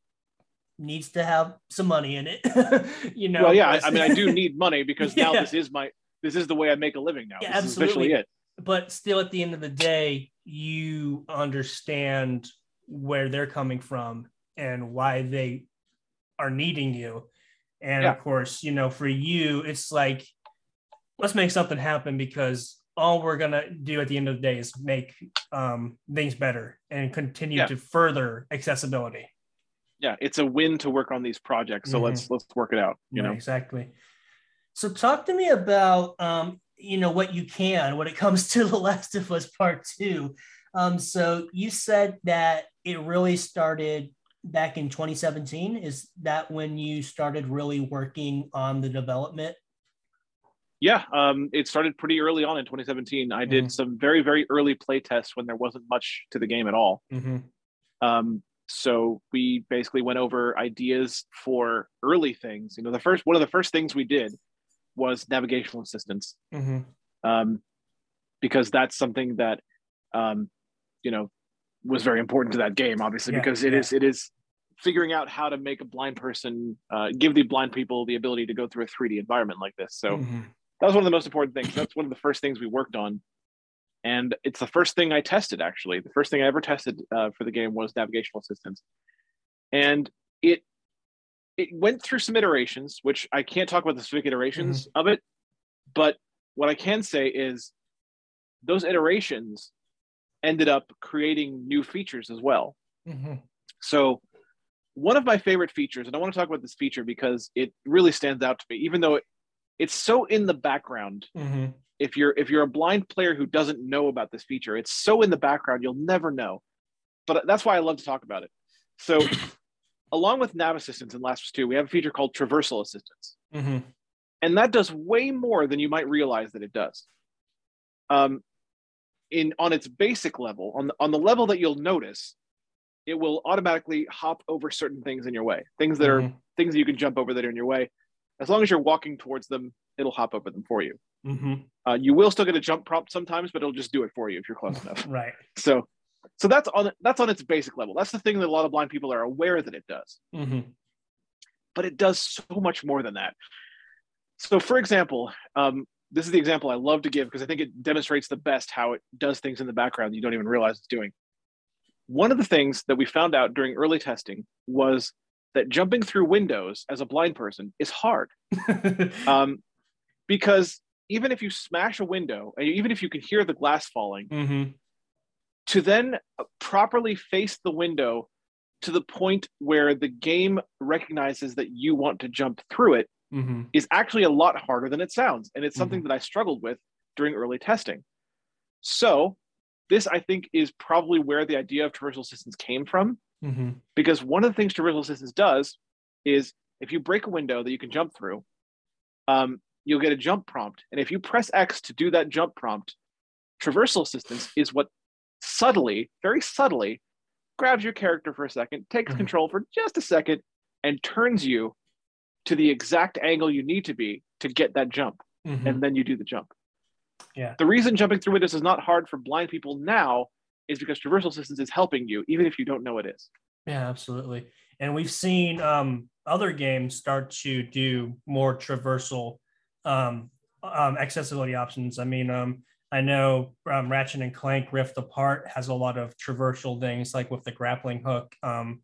needs to have some money in it. <laughs> you know. Well, yeah, I, I, mean, I do need money because <laughs> yeah. now this is my this is the way I make a living now. Yeah, this absolutely. it. But still, at the end of the day, you understand where they're coming from and why they are needing you. And yeah. of course, you know, for you, it's like, let's make something happen because all we're gonna do at the end of the day is make um, things better and continue yeah. to further accessibility. Yeah, it's a win to work on these projects. So mm-hmm. let's let's work it out. You yeah, know exactly. So talk to me about um, you know what you can when it <laughs> comes to The Last of Us Part Two. Um, so you said that it really started back in 2017. Is that when you started really working on the development? Yeah, um, it started pretty early on in 2017. I mm-hmm. did some very, very early play tests when there wasn't much to the game at all. Mm-hmm. Um, so we basically went over ideas for early things. You know, the first one of the first things we did was navigational assistance, mm-hmm. um, because that's something that um, you know was very important to that game, obviously, yeah, because it yeah. is it is figuring out how to make a blind person uh, give the blind people the ability to go through a 3D environment like this. So mm-hmm. that was one of the most important things. That's one of the first things we worked on and it's the first thing I tested. Actually, the first thing I ever tested uh, for the game was navigational assistance, and it it went through some iterations, which I can't talk about the specific iterations mm-hmm. of it, but what I can say is those iterations ended up creating new features as well. Mm-hmm. So one of my favorite features, and I want to talk about this feature because it really stands out to me, even though it, it's so in the background. Mm-hmm if you're if you're a blind player who doesn't know about this feature it's so in the background you'll never know but that's why i love to talk about it so along with nav assistance in last of us 2 we have a feature called traversal assistance mm-hmm. and that does way more than you might realize that it does um, in on its basic level on the, on the level that you'll notice it will automatically hop over certain things in your way things that mm-hmm. are things that you can jump over that are in your way as long as you're walking towards them it'll hop over them for you Mm-hmm. Uh, you will still get a jump prompt sometimes, but it'll just do it for you if you're close enough. <laughs> Right. So, so that's on that's on its basic level. That's the thing that a lot of blind people are aware that it does. Mm-hmm. But it does so much more than that. So, for example, um, this is the example I love to give because I think it demonstrates the best how it does things in the background you don't even realize it's doing. One of the things that we found out during early testing was that jumping through windows as a blind person is hard <laughs> um, because even if you smash a window and even if you can hear the glass falling mm-hmm. To then properly face the window to the point where the game recognizes that you want to jump through it mm-hmm. is actually a lot harder than it sounds and it's something mm-hmm. that i struggled with during early testing so this i think is probably where the idea of traversal assistance came from mm-hmm. because one of the things traversal assistance does is if you break a window that you can jump through um, you'll get a jump prompt. And if you press X to do that jump prompt, traversal assistance is what subtly, very subtly, grabs your character for a second, takes mm-hmm. control for just a second, and turns you to the exact angle you need to be to get that jump. Mm-hmm. And then you do the jump. Yeah. The reason jumping through windows is not hard for blind people now is because traversal assistance is helping you, even if you don't know it is. Yeah, absolutely. And we've seen um, other games start to do more traversal um, um, accessibility options. I mean, um, I know um, Ratchet and Clank Rift Apart has a lot of traversal things, like with the grappling hook um,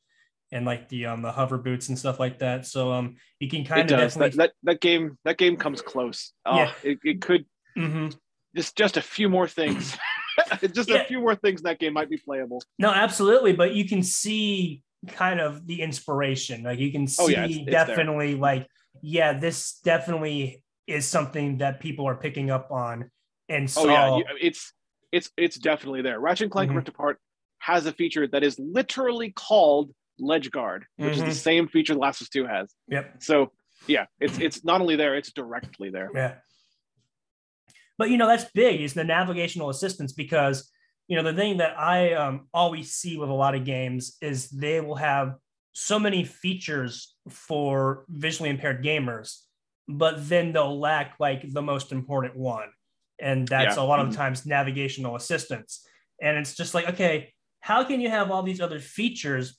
and like the um, the hover boots and stuff like that. So um, you can kind it of does. Definitely... That, that, that game that game comes close. Oh, yeah, it, it could mm-hmm. just just a few more things. <clears throat> <laughs> just yeah. a few more things that game might be playable. No, absolutely, but you can see kind of the inspiration. Like you can see oh, yeah, it's, it's definitely there. like yeah, this definitely is something that people are picking up on and so oh yeah it's it's it's definitely there ratchet and clank mm-hmm. rift apart has a feature that is literally called ledge guard which mm-hmm. is the mm-hmm. same feature last of us 2 has yep so yeah it's it's not only there it's directly there yeah but you know that's big is the navigational assistance because you know the thing that i um, always see with a lot of games is they will have so many features for visually impaired gamers but then they'll lack like the most important one. And that's yeah. a lot of the mm-hmm. times navigational assistance. And it's just like, okay, how can you have all these other features,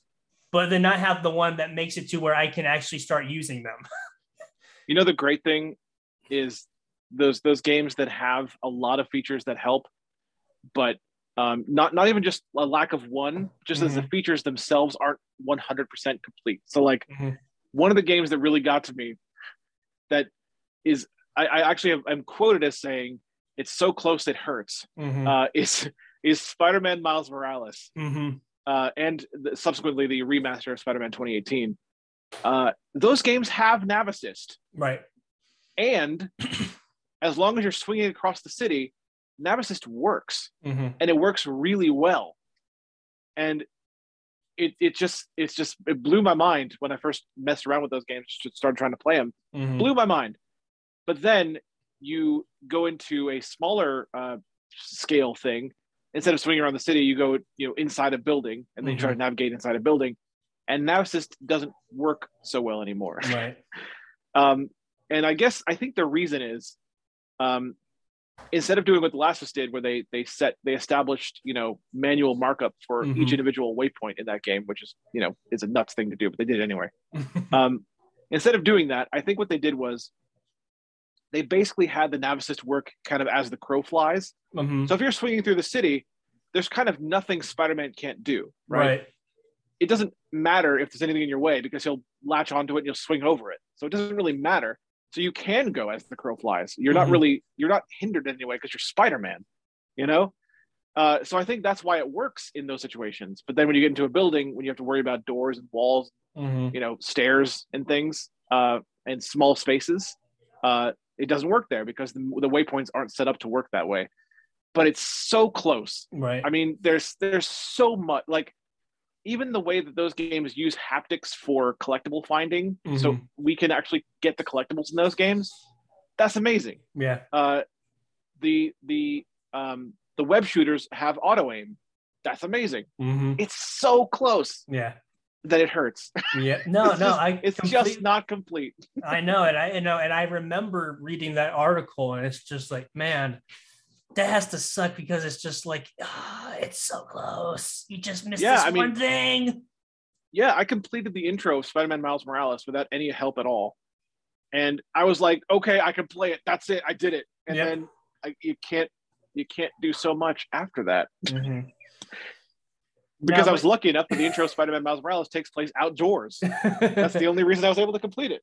but then not have the one that makes it to where I can actually start using them? <laughs> you know, the great thing is those those games that have a lot of features that help, but um, not not even just a lack of one, just mm-hmm. as the mm-hmm. features themselves aren't 100% complete. So like mm-hmm. one of the games that really got to me that is I, I actually have, I'm quoted as saying it's so close it hurts. Mm-hmm. Uh, <laughs> is is Spider-Man Miles Morales, mm-hmm. uh, and the, subsequently the remaster of Spider-Man 2018. Uh, those games have nav assist, right? And <clears throat> as long as you're swinging across the city, nav assist works, mm-hmm. and it works really well. And it it just it's just it blew my mind when I first messed around with those games, started trying to play them. Mm-hmm. Blew my mind. But then you go into a smaller uh, scale thing. Instead of swinging around the city, you go you know inside a building, and then mm-hmm. you try to mm-hmm. navigate inside a building. And now it just doesn't work so well anymore. <laughs> Right. um, and I guess I think the reason is um, instead of doing what the last did where they they set they established you know manual markup for mm-hmm. each individual waypoint in that game which is you know is a nuts thing to do but they did it anyway <laughs> um, instead of doing that i think what they did was they basically had the nav assist work kind of as the crow flies mm-hmm. so if you're swinging through the city there's kind of nothing spider-man can't do right? right it doesn't matter if there's anything in your way because he'll latch onto it and you'll swing over it so it doesn't really matter so you can go as the crow flies you're not mm-hmm. really you're not hindered anyway because you're spider-man you know uh, so i think that's why it works in those situations but then when you get into a building when you have to worry about doors and walls mm-hmm. you know stairs and things uh, and small spaces uh, it doesn't work there because the, the waypoints aren't set up to work that way but it's so close right i mean there's there's so much like even the way that those games use haptics for collectible finding, mm-hmm. so we can actually get the collectibles in those games, that's amazing. Yeah. Uh, the the um, the web shooters have auto aim. That's amazing. Mm-hmm. It's so close. Yeah. That it hurts. <laughs> Yeah. No, no, just, I. It's complete, just not complete. I know, and I you know, and I remember reading that article, and it's just like, man, that has to suck because it's just like oh, <sighs> it's so close. You just missed yeah, this I one mean, thing. Yeah, I completed the intro of Spider-Man Miles Morales without any help at all, and I was like, okay, I can play it. That's it. I did it. And yep. then I, you can't you can't do so much after that. Mm-hmm. Because I was lucky enough that the intro of Spider-Man Miles Morales takes place outdoors. <laughs> That's the only reason I was able to complete it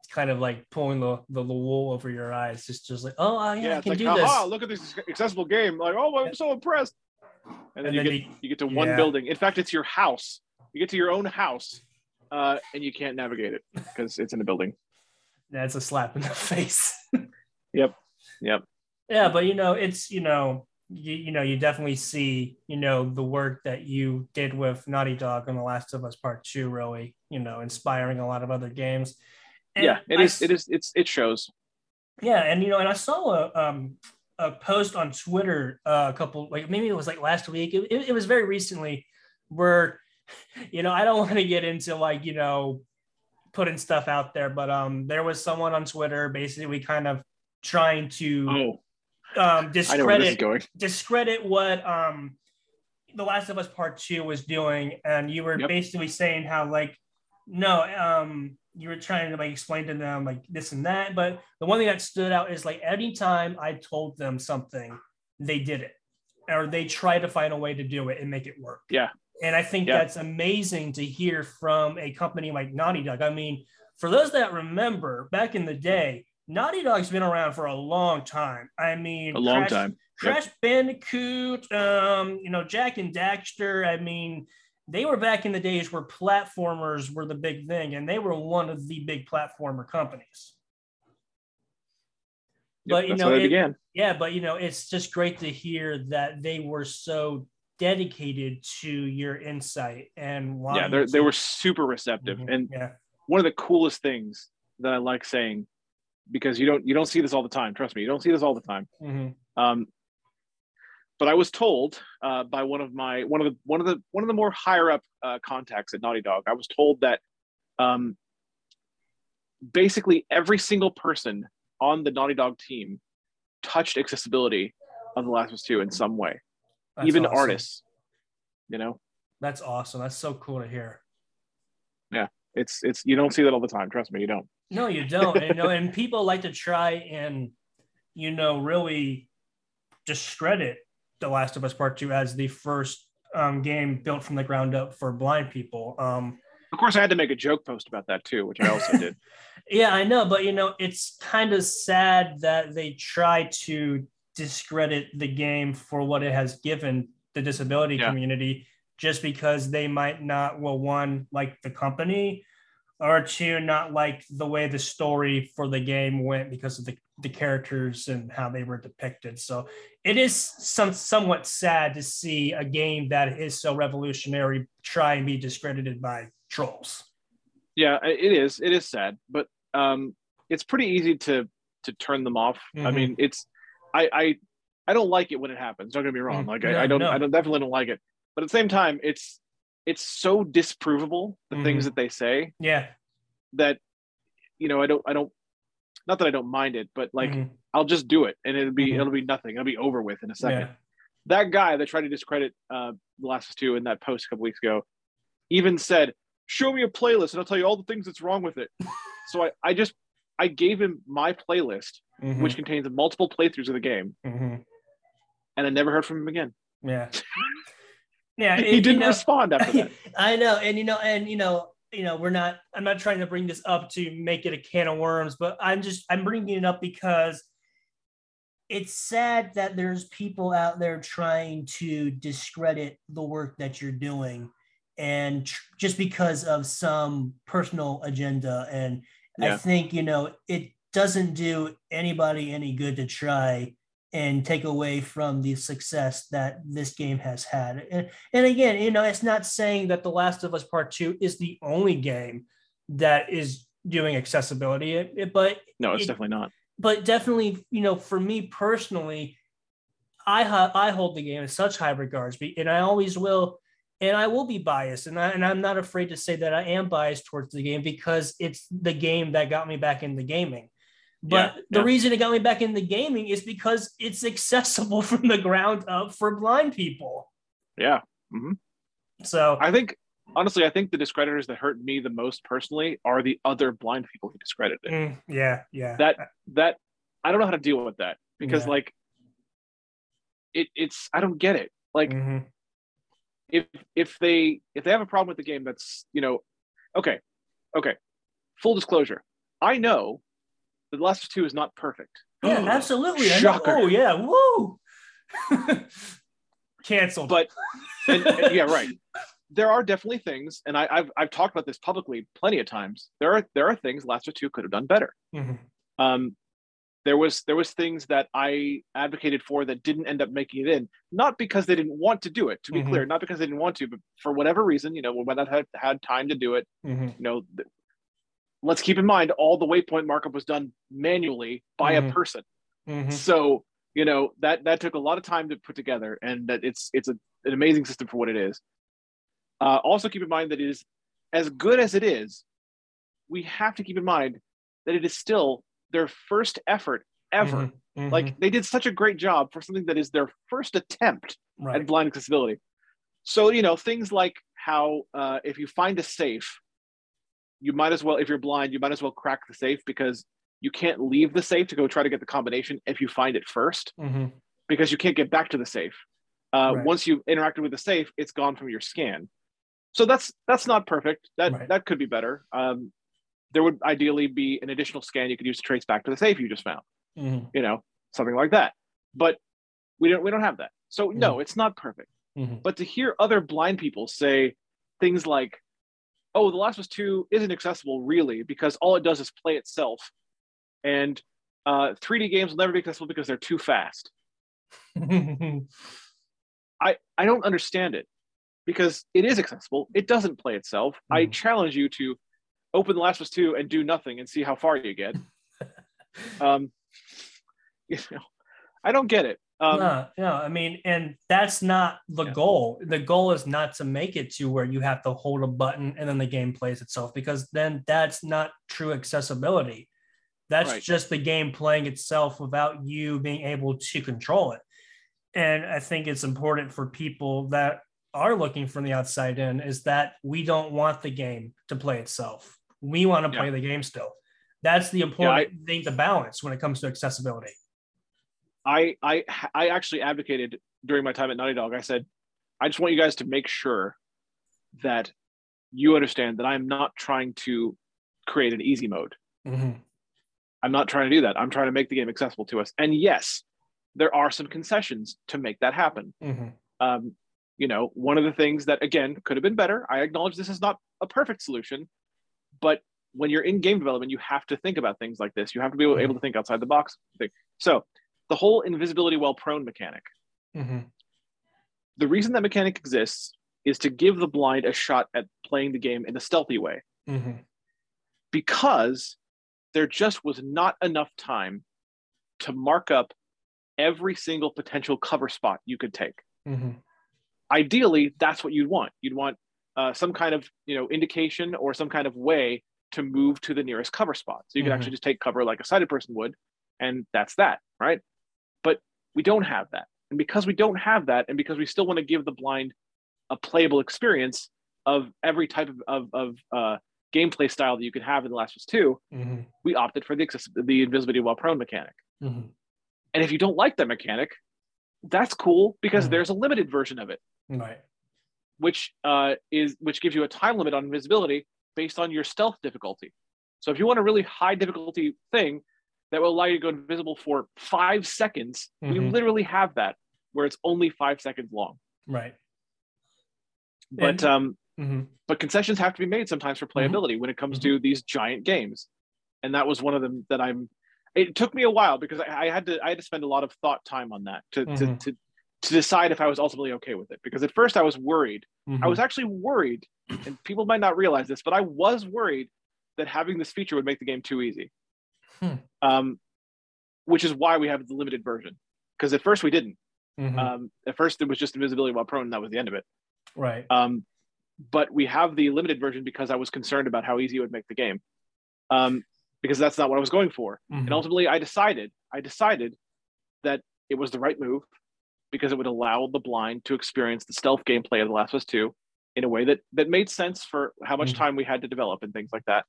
It's kind of like pulling the, the, the wool over your eyes. Just just like, oh uh, yeah, yeah, I can like, do this. Look at this accessible game. Like, oh, I'm so impressed. And then, and you, then get, you get to one yeah. building. In fact, it's your house. You get to your own house, uh, and you can't navigate it <laughs> because it's in a building. That's a slap in the <laughs> face. yep. Yep. Yeah, but you know, it's you know, you, you know, you definitely see, you know, the work that you did with Naughty Dog on The Last of Us Part Two, really, you know, inspiring a lot of other games. And yeah, it I, is. It is. It's it shows. Yeah, and you know, and I saw a um a post on Twitter uh, a couple like maybe it was like last week. It, it, it was very recently where <laughs> you know I don't <laughs> want to get into like you know putting stuff out there, but um there was someone on Twitter basically we kind of trying to oh. Um <laughs> discredit discredit what um the Last of Us Part Two was doing, and you were yep. basically saying how like no um you were trying to like explain to them like this and that. But the one thing that stood out is like anytime I told them something, they did it or they try to find a way to do it and make it work. Yeah. And I think yeah. that's amazing to hear from a company like Naughty Dog. I mean, for those that remember back in the day, Naughty Dog's been around for a long time. I mean, a long Crash, time. Crash yep. Bandicoot, um, you know, Jak and Daxter. I mean, they were back in the days where platformers were the big thing, and they were one of the big platformer companies. Yep, but you know, it, yeah, but you know, it's just great to hear that they were so dedicated to your insight and yeah, they were super receptive. Mm-hmm. And yeah. one of the coolest things that I like saying, because you don't you don't see this all the time. Trust me, you don't see this all the time. Mm-hmm. Um, but I was told uh, by one of my one of the one of the one of the more higher up uh, contacts at Naughty Dog. I was told that um, basically every single person on the Naughty Dog team touched accessibility on The Last of Us Two in some way, That's even awesome. artists. You know. That's awesome. That's so cool to hear. Yeah, it's it's you don't see that all the time. Trust me, you don't. No, you don't. and, you know, and people like to try and you know really discredit the Last of Us Part Two as the first um, game built from the ground up for blind people. Um, of course, I had to make a joke post about that too, which I also <laughs> did. Yeah, I know, but you know, it's kind of sad that they try to discredit the game for what it has given the disability yeah. community just because they might not well one like the company or two not like the way the story for the game went because of the, the characters and how they were depicted. So it is some somewhat sad to see a game that is so revolutionary try and be discredited by trolls. Yeah, it is. It is sad, but um, it's pretty easy to to turn them off. Mm-hmm. I mean, it's I, I I don't like it when it happens. Don't get me wrong. Mm-hmm. Like I, I don't no. I don't definitely don't like it. But at the same time, it's it's so disprovable the mm-hmm. things that they say. Yeah. That you know, I don't I don't not that I don't mind it, but like mm-hmm. I'll just do it and it'll be mm-hmm. it'll be nothing. It'll be over with in a second. Yeah. That guy that tried to discredit uh the last two in that post a couple weeks ago even said, Show me a playlist and I'll tell you all the things that's wrong with it. <laughs> so I, I just I gave him my playlist, mm-hmm. which contains multiple playthroughs of the game. Mm-hmm. And I never heard from him again. Yeah. <laughs> Yeah, he didn't you know, respond after that. <laughs> I know, and you know, and you know, you know, we're not. I'm not trying to bring this up to make it a can of worms, but I'm just I'm bringing it up because it's sad that there's people out there trying to discredit the work that you're doing, and tr- just because of some personal agenda. And yeah. I think you know it doesn't do anybody any good to try and take away from the success that this game has had. And, and again, you know, it's not saying that The Last of Us Part 2 is the only game that is doing accessibility, it, it, but no, it's it, definitely not. But definitely, you know, for me personally, I ha- I hold the game in such high regards, and I always will, and I will be biased, and I and I'm not afraid to say that I am biased towards the game because it's the game that got me back into gaming. But yeah, the yeah. reason it got me back into gaming is because it's accessible <laughs> from the ground up for blind people. Yeah. Mm-hmm. So I think honestly, I think the discreditors that hurt me the most personally are the other blind people who discredited it. Mm, yeah, yeah. That that I don't know how to deal with that because yeah. like it it's I don't get it. Like mm-hmm. if if they if they have a problem with the game that's you know okay okay full disclosure I know the Last of Two is not perfect. <gasps> Yeah, <gasps> absolutely. Shocker. Oh yeah, woo. <laughs> Canceled. But and, and, yeah, <laughs> right. There are definitely things, and I, have I've talked about this publicly plenty of times. There are there are things Last of Two could have done better. Mm-hmm. Um, there was there was things that I advocated for that didn't end up making it in, not because they didn't want to do it. To be mm-hmm. clear, not because they didn't want to, but for whatever reason, you know, when I had had time to do it, mm-hmm. you know, let's keep in mind all the waypoint markup was done manually by mm-hmm. a person. Mm-hmm. So you know that that took a lot of time to put together, and that it's it's a, an amazing system for what it is. Uh, also, keep in mind that it is as good as it is. We have to keep in mind that it is still their first effort ever. Mm-hmm. mm-hmm. Like they did such a great job for something that is their first attempt right. at blind accessibility. So you know things like how uh, if you find a safe you might as well, if you're blind, you might as well crack the safe because you can't leave the safe to go try to get the combination if you find it 1st mm-hmm. because you can't get back to the safe. Uh, right. Once you've interacted with the safe, it's gone from your scan. So that's that's not perfect. That right. that could be better. Um, there would ideally be an additional scan you could use to trace back to the safe you just found. Mm-hmm. You know, something like that. But we don't we don't have that. So mm-hmm. no, it's not perfect. Mm-hmm. But to hear other blind people say things like, oh, The Last of Us 2 isn't accessible really because all it does is play itself. And uh, 3D games will never be accessible because they're too fast. <laughs> I I don't understand it because it is accessible. It doesn't play itself. Mm. I challenge you to open The Last of Us 2 and do nothing and see how far you get. <laughs> um, <laughs> you know, I don't get it. Um, no, no, I mean, and that's not the yeah. goal. The goal is not to make it to where you have to hold a button and then the game plays itself, because then that's not true accessibility. That's right. just the game playing itself without you being able to control it. And I think it's important for people that are looking from the outside in is that we don't want the game to play itself. We want to play yeah. the game still. That's the important yeah, I, thing to balance when it comes to accessibility. I I I actually advocated during my time at Naughty Dog. I said, I just want you guys to make sure that you understand that I'm not trying to create an easy mode. Mm-hmm. I'm not trying to do that. I'm trying to make the game accessible to us. And yes, there are some concessions to make that happen. Mm-hmm. Um, you know, one of the things that again could have been better. I acknowledge this is not a perfect solution, but when you're in game development, you have to think about things like this. You have to be able, able to think outside the box. So the whole invisibility while prone mechanic. Mm-hmm. The reason that mechanic exists is to give the blind a shot at playing the game in a stealthy way. Mm-hmm. Because there just was not enough time to mark up every single potential cover spot you could take. Mm-hmm. Ideally, that's what you'd want. You'd want uh, some kind of you know indication or some kind of way to move to the nearest cover spot. So you mm-hmm. can actually just take cover like a sighted person would, and that's that, right? But we don't have that. And because we don't have that, and because we still want to give the blind a playable experience of every type of, of, of uh, gameplay style that you could have in The Last of Us 2, mm-hmm. we opted for the, the invisibility while prone mechanic. Mm-hmm. And if you don't like that mechanic, that's cool because mm-hmm. there's a limited version of it. Right. Which uh, is which gives you a time limit on invisibility based on your stealth difficulty. So if you want a really high difficulty thing that will allow you to go invisible for five seconds, mm-hmm. we literally have that where it's only five seconds long. Right. But and, um, mm-hmm. but concessions have to be made sometimes for mm-hmm. playability when it comes to mm-hmm. these giant games, and that was one of them that I'm. It took me a while because I, I had to I had to spend a lot of thought time on that to, to mm-hmm. to to decide if I was ultimately okay with it. Because at first I was worried. I was actually worried and people might not realize this, but I was worried that having this feature would make the game too easy. Hmm. Um, which is why we have the limited version. Because at first we didn't. Mm-hmm. Um, at first it was just invisibility while prone, and that was the end of it. Right. Um, but we have the limited version because I was concerned about how easy it would make the game. Um, because that's not what I was going for. Mm-hmm. And ultimately, I decided, I decided that it was the right move because it would allow the blind to experience the stealth gameplay of The Last of Us 2 in a way that that made sense for how much mm-hmm. time we had to develop and things like that.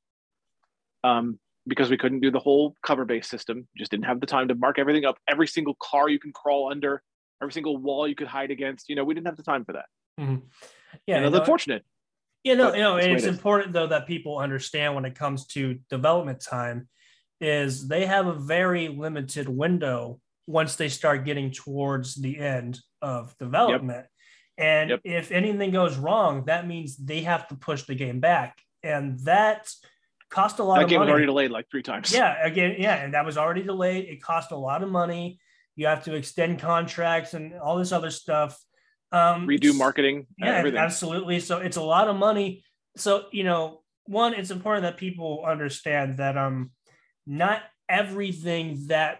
Um, because we couldn't do the whole cover based system, just didn't have the time to mark everything up. Every single car you can crawl under, every single wall you could hide against. You know, we didn't have the time for that. Mm-hmm. Yeah, and unfortunate. You know, you know, and it's it important though that people understand when it comes to development time, is they have a very limited window once they start getting towards the end of development. Yep. And yep. if anything goes wrong, that means they have to push the game back. And that cost a lot that of game money. was already delayed like three times. Yeah, again, yeah, and that was already delayed. It cost a lot of money. You have to extend contracts and all this other stuff. Um, Redo marketing. Yeah, everything. absolutely. So it's a lot of money. So you know, one, it's important that people understand that um, not everything that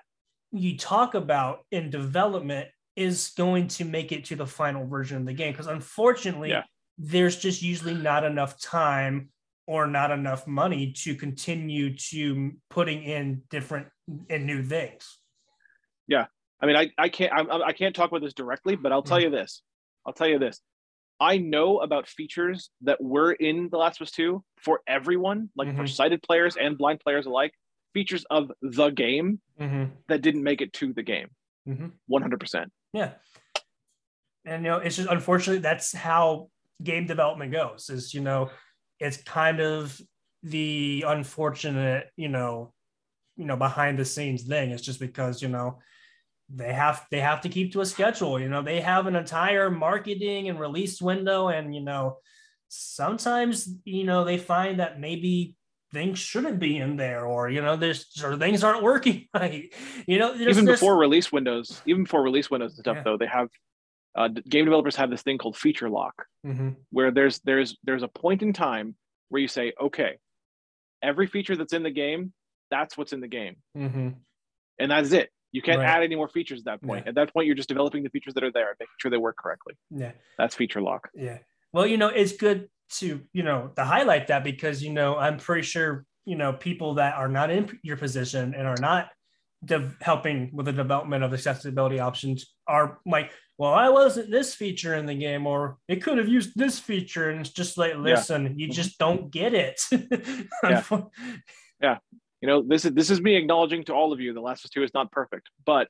you talk about in development is going to make it to the final version of the game because unfortunately yeah. there's just usually not enough time or not enough money to continue to putting in different and new things yeah i mean i, I can't I, I can't talk about this directly but i'll tell mm-hmm. you this i'll tell you this i know about features that were in the last of us 2 for everyone like mm-hmm. for sighted players and blind players alike features of the game mm-hmm. that didn't make it to the game mm-hmm. 100% yeah. And you know, it's just unfortunately that's how game development goes. Is you know, it's kind of the unfortunate, you know, you know, behind the scenes thing. It's just because, you know, they have they have to keep to a schedule. You know, they have an entire marketing and release window, and you know, sometimes you know they find that maybe things shouldn't be in there or you know there's or things aren't working <laughs> right you know even before release windows even before release windows and stuff yeah. though they have uh, game developers have this thing called feature lock mm-hmm. where there's there's there's a point in time where you say okay every feature that's in the game that's what's in the game mm-hmm. and that's it you can't right. add any more features at that point yeah. at that point you're just developing the features that are there making sure they work correctly yeah that's feature lock yeah well you know it's good to you know to highlight that because you know i'm pretty sure you know people that are not in your position and are not de- helping with the development of accessibility options are like well i wasn't this feature in the game or it could have used this feature and it's just like listen yeah. you mm-hmm. just don't get it <laughs> yeah. yeah you know this is this is me acknowledging to all of you the last of us 2 is not perfect but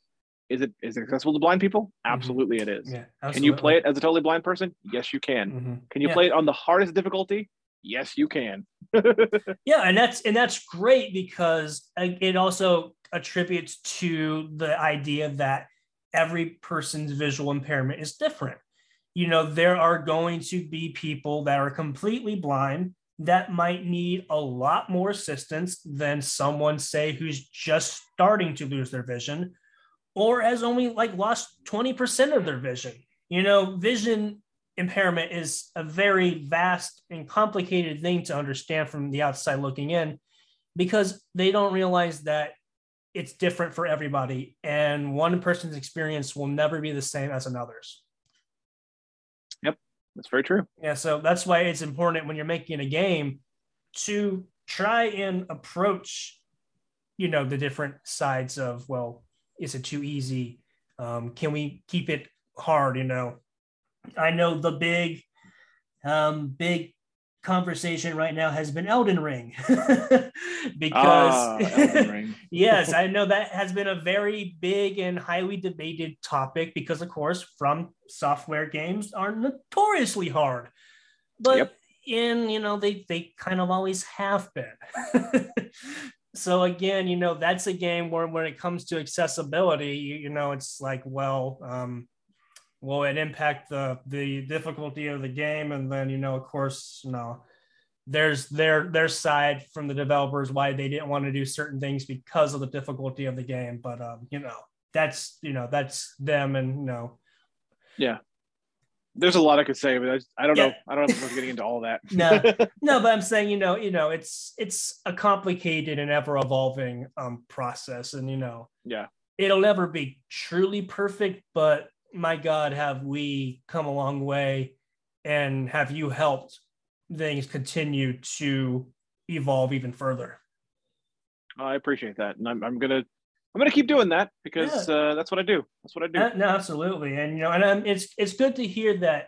is it is it accessible to blind people? Mm-hmm. Absolutely, mm-hmm. it is. Yeah, can you play it as a totally blind person? Yes, you can. Mm-hmm. Can you yeah. play it on the hardest difficulty? Yes, you can. <laughs> yeah, and that's and that's great because it also attributes to the idea that every person's visual impairment is different. You know, there are going to be people that are completely blind that might need a lot more assistance than someone say who's just starting to lose their vision or has only like lost 20% of their vision you know vision impairment is a very vast and complicated thing to understand from the outside looking in because they don't realize that it's different for everybody and one person's experience will never be the same as another's. Yep that's very true. Yeah so that's why it's important when you're making a game to try and approach you know the different sides of well is it too easy? Um, can we keep it hard you know? I know the big um, big conversation right now has been Elden Ring. <laughs> Because ah, Elden Ring. <laughs> yes, I know that has been a very big and highly debated topic because of course from software games are notoriously hard. But yep. in you know they they kind of always have been. <laughs> so again, you know that's a game where when it comes to accessibility, you, you know it's like well um will it impact the the difficulty of the game and then you know of course you know there's their their side from the developers why they didn't want to do certain things because of the difficulty of the game but um you know that's you know that's them and you know yeah there's a lot I could say, but I, I don't yeah. know. I don't know if we're getting into all that. <laughs> no, <laughs> no, but I'm saying, you know, you know, it's it's a complicated and ever evolving um process, and you know, yeah, it'll never be truly perfect, but my God, have we come a long way and have you helped things continue to evolve even further? I appreciate that. And I'm, I'm going to, I'm to keep doing that because yeah. uh, that's what I do. That's what I do. Uh, no, absolutely. And, you know, and um, it's, it's good to hear that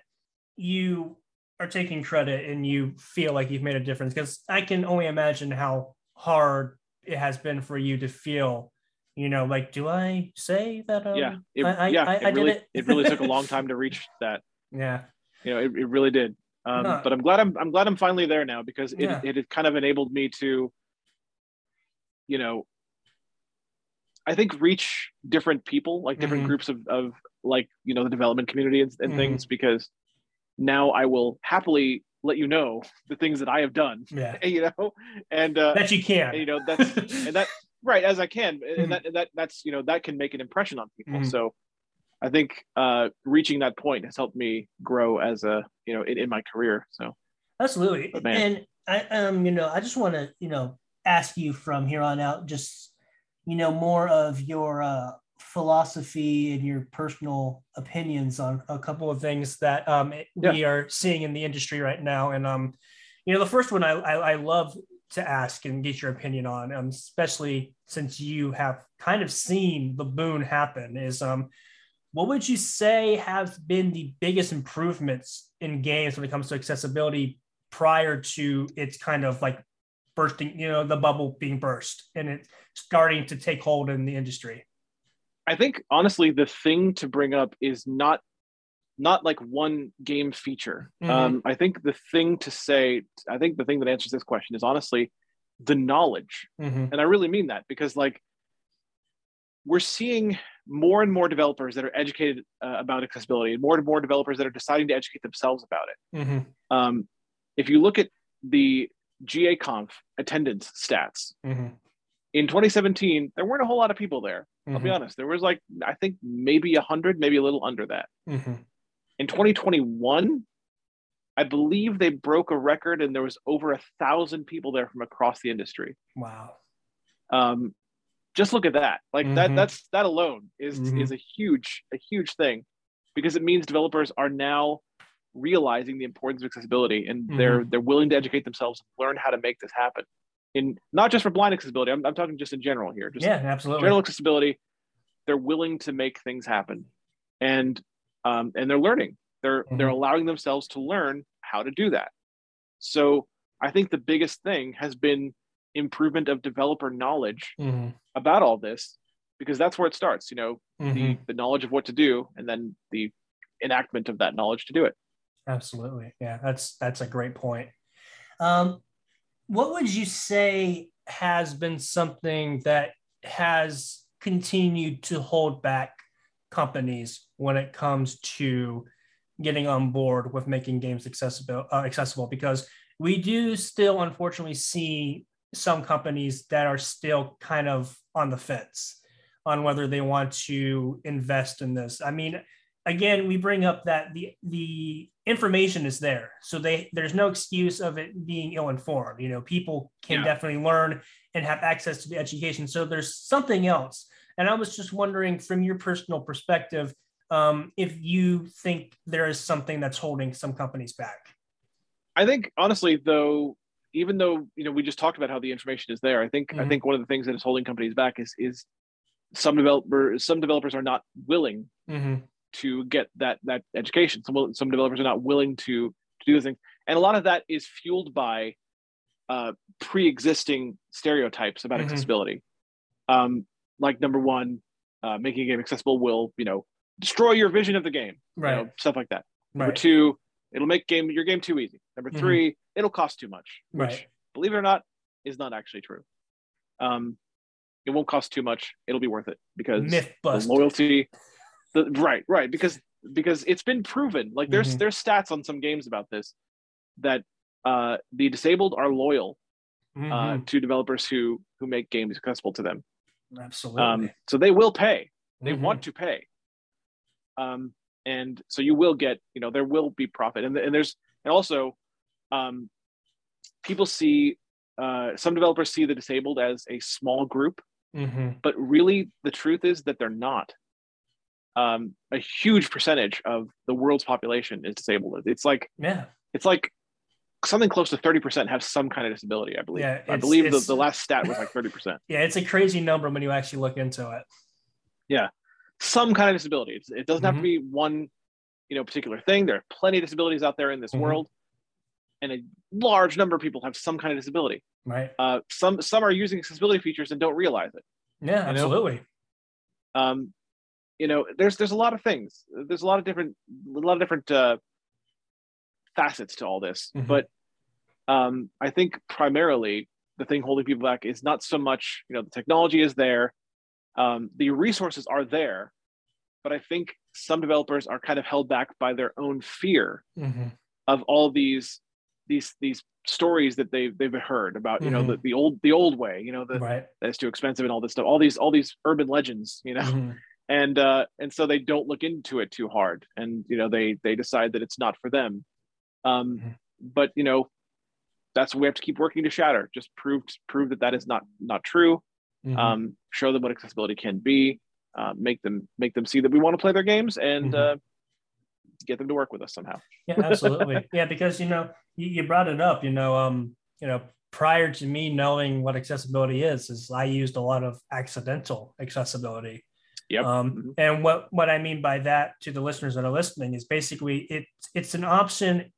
you are taking credit and you feel like you've made a difference because I can only imagine how hard it has been for you to feel you know, like, do I say that? Um, yeah, it, I, yeah, I, it I really, it. it really took a long <laughs> time to reach that. Yeah, you know, it, it really did. Um, no. But I'm glad I'm I'm glad I'm finally there now because it yeah. it, it kind of enabled me to, you know, I think reach different people, like different mm-hmm. groups of of like you know the development community and, and mm-hmm. things because now I will happily let you know the things that I have done. <laughs> Yeah. You know, and uh, that you can. And, you know, that's <laughs> and that right as I can, mm-hmm. and that that that's you know that can make an impression on people. Mm-hmm. So I think uh, reaching that point has helped me grow as a you know in, in my career. So absolutely, and I um you know I just want to you know ask you from here on out just you know more of your uh, philosophy and your personal opinions on a couple of things that um, yeah. we are seeing in the industry right now. And um, you know, the first one I, I, I love to ask and get your opinion on, um, especially since you have kind of seen the boon happen, is um, what would you say have been the biggest improvements in games when it comes to accessibility prior to its kind of like bursting, you know, the bubble being burst and it starting to take hold in the industry? I think honestly, the thing to bring up is not not like one game feature. Mm-hmm. Um, I think the thing to say, I think the thing that answers this question is honestly the knowledge, mm-hmm. and I really mean that because like we're seeing more and more developers that are educated uh, about accessibility, and more and more developers that are deciding to educate themselves about it. Mm-hmm. Um, if you look at the GA Conf attendance stats. Mm-hmm. In 2017, there weren't a whole lot of people there. I'll be honest. There was like I think maybe a hundred, maybe a little under that. Mm-hmm in 2021 i believe they broke a record and there was over a thousand people there from across the industry wow um, just look at that like mm-hmm. that that's that alone is mm-hmm. is a huge a huge thing because it means developers are now realizing the importance of accessibility and mm-hmm. they're they're willing to educate themselves learn how to make this happen in not just for blind accessibility i'm, I'm talking just in general here just yeah absolutely general accessibility they're willing to make things happen and um, and they're learning. They're mm-hmm. they're allowing themselves to learn how to do that. So I think the biggest thing has been improvement of developer knowledge mm-hmm. about all this, because that's where it starts. You know, mm-hmm. the the knowledge of what to do, and then the enactment of that knowledge to do it. Absolutely, yeah, that's that's a great point. Um, what would you say has been something that has continued to hold back companies when it comes to getting on board with making games accessible uh, accessible because we do still unfortunately see some companies that are still kind of on the fence on whether they want to invest in this. I mean, again, we bring up that the the information is there, so they there's no excuse of it being ill informed. You know, people can yeah. definitely learn and have access to the education. So there's something else. And I was just wondering, from your personal perspective, um, if you think there is something that's holding some companies back. I think honestly, though, even though you know we just talked about how the information is there, I think mm-hmm. I think one of the things that is holding companies back is is some developers some developers are not willing mm-hmm. to get that that education. Some some developers are not willing to to do the thing, and a lot of that is fueled by uh, pre-existing stereotypes about mm-hmm. accessibility. Um, like number one, uh, making a game accessible will you know destroy your vision of the game, right? You know, stuff like that. Right. Number two, it'll make game your game too easy. Number mm-hmm. 3 mm-hmm. it'll cost too much, which right. believe it or not is not actually true. Um, it won't cost too much. It'll be worth it because Myth the loyalty. The, right, right, because because it's been proven. Like there's mm-hmm. there's stats on some games about this that uh, the disabled are loyal uh, mm-hmm. uh, to developers who who make games accessible to them. Absolutely. Um, so they will pay. They mm-hmm. want to pay. Um, and so you will get, you know, there will be profit, and, and there's and also, um, people see uh, some developers see the disabled as a small group, mm-hmm. but really the truth is that they're not. Um, a huge percentage of the world's population is disabled. It's like yeah, it's like something close to 30% have some kind of disability, I believe. Yeah, I believe the, the last stat was like 30%. <laughs> yeah, it's a crazy number when you actually look into it. Yeah. Some kind of disability. It doesn't mm-hmm. have to mm-hmm. be one, you know, particular thing. There are plenty of disabilities out there in this mm-hmm. world. And a large number of people have some kind of disability. Right. Uh, some some are using accessibility features and don't realize it. Yeah, absolutely. Know? Um, you know, there's there's a lot of things. There's a lot of different a lot of different uh, facets to all this. Mm-hmm. But um, I think primarily the thing holding people back is not so much, you know, the technology is there, um, the resources are there, but I think some developers are kind of held back by their own fear mm-hmm. of all these these these stories that they've they've heard about you mm-hmm. know the, the old the old way you know the right. that's too expensive and all this stuff all these all these urban legends you know mm-hmm. and uh and so they don't look into it too hard and you know they they decide that it's not for them um mm-hmm. but you know that's what we have to keep working to shatter. Just prove prove that that is not not true. Mm-hmm. Um, show them what accessibility can be. Uh, make them make them see that we want to play their games and mm-hmm. uh, get them to work with us somehow. yeah, absolutely. yeah, because you know you, brought it up. You know, um, you know, prior to me knowing what accessibility is, is I used a lot of accidental accessibility. Yep. Um, mm-hmm. And what what I mean by that to the listeners that are listening is basically it it's an option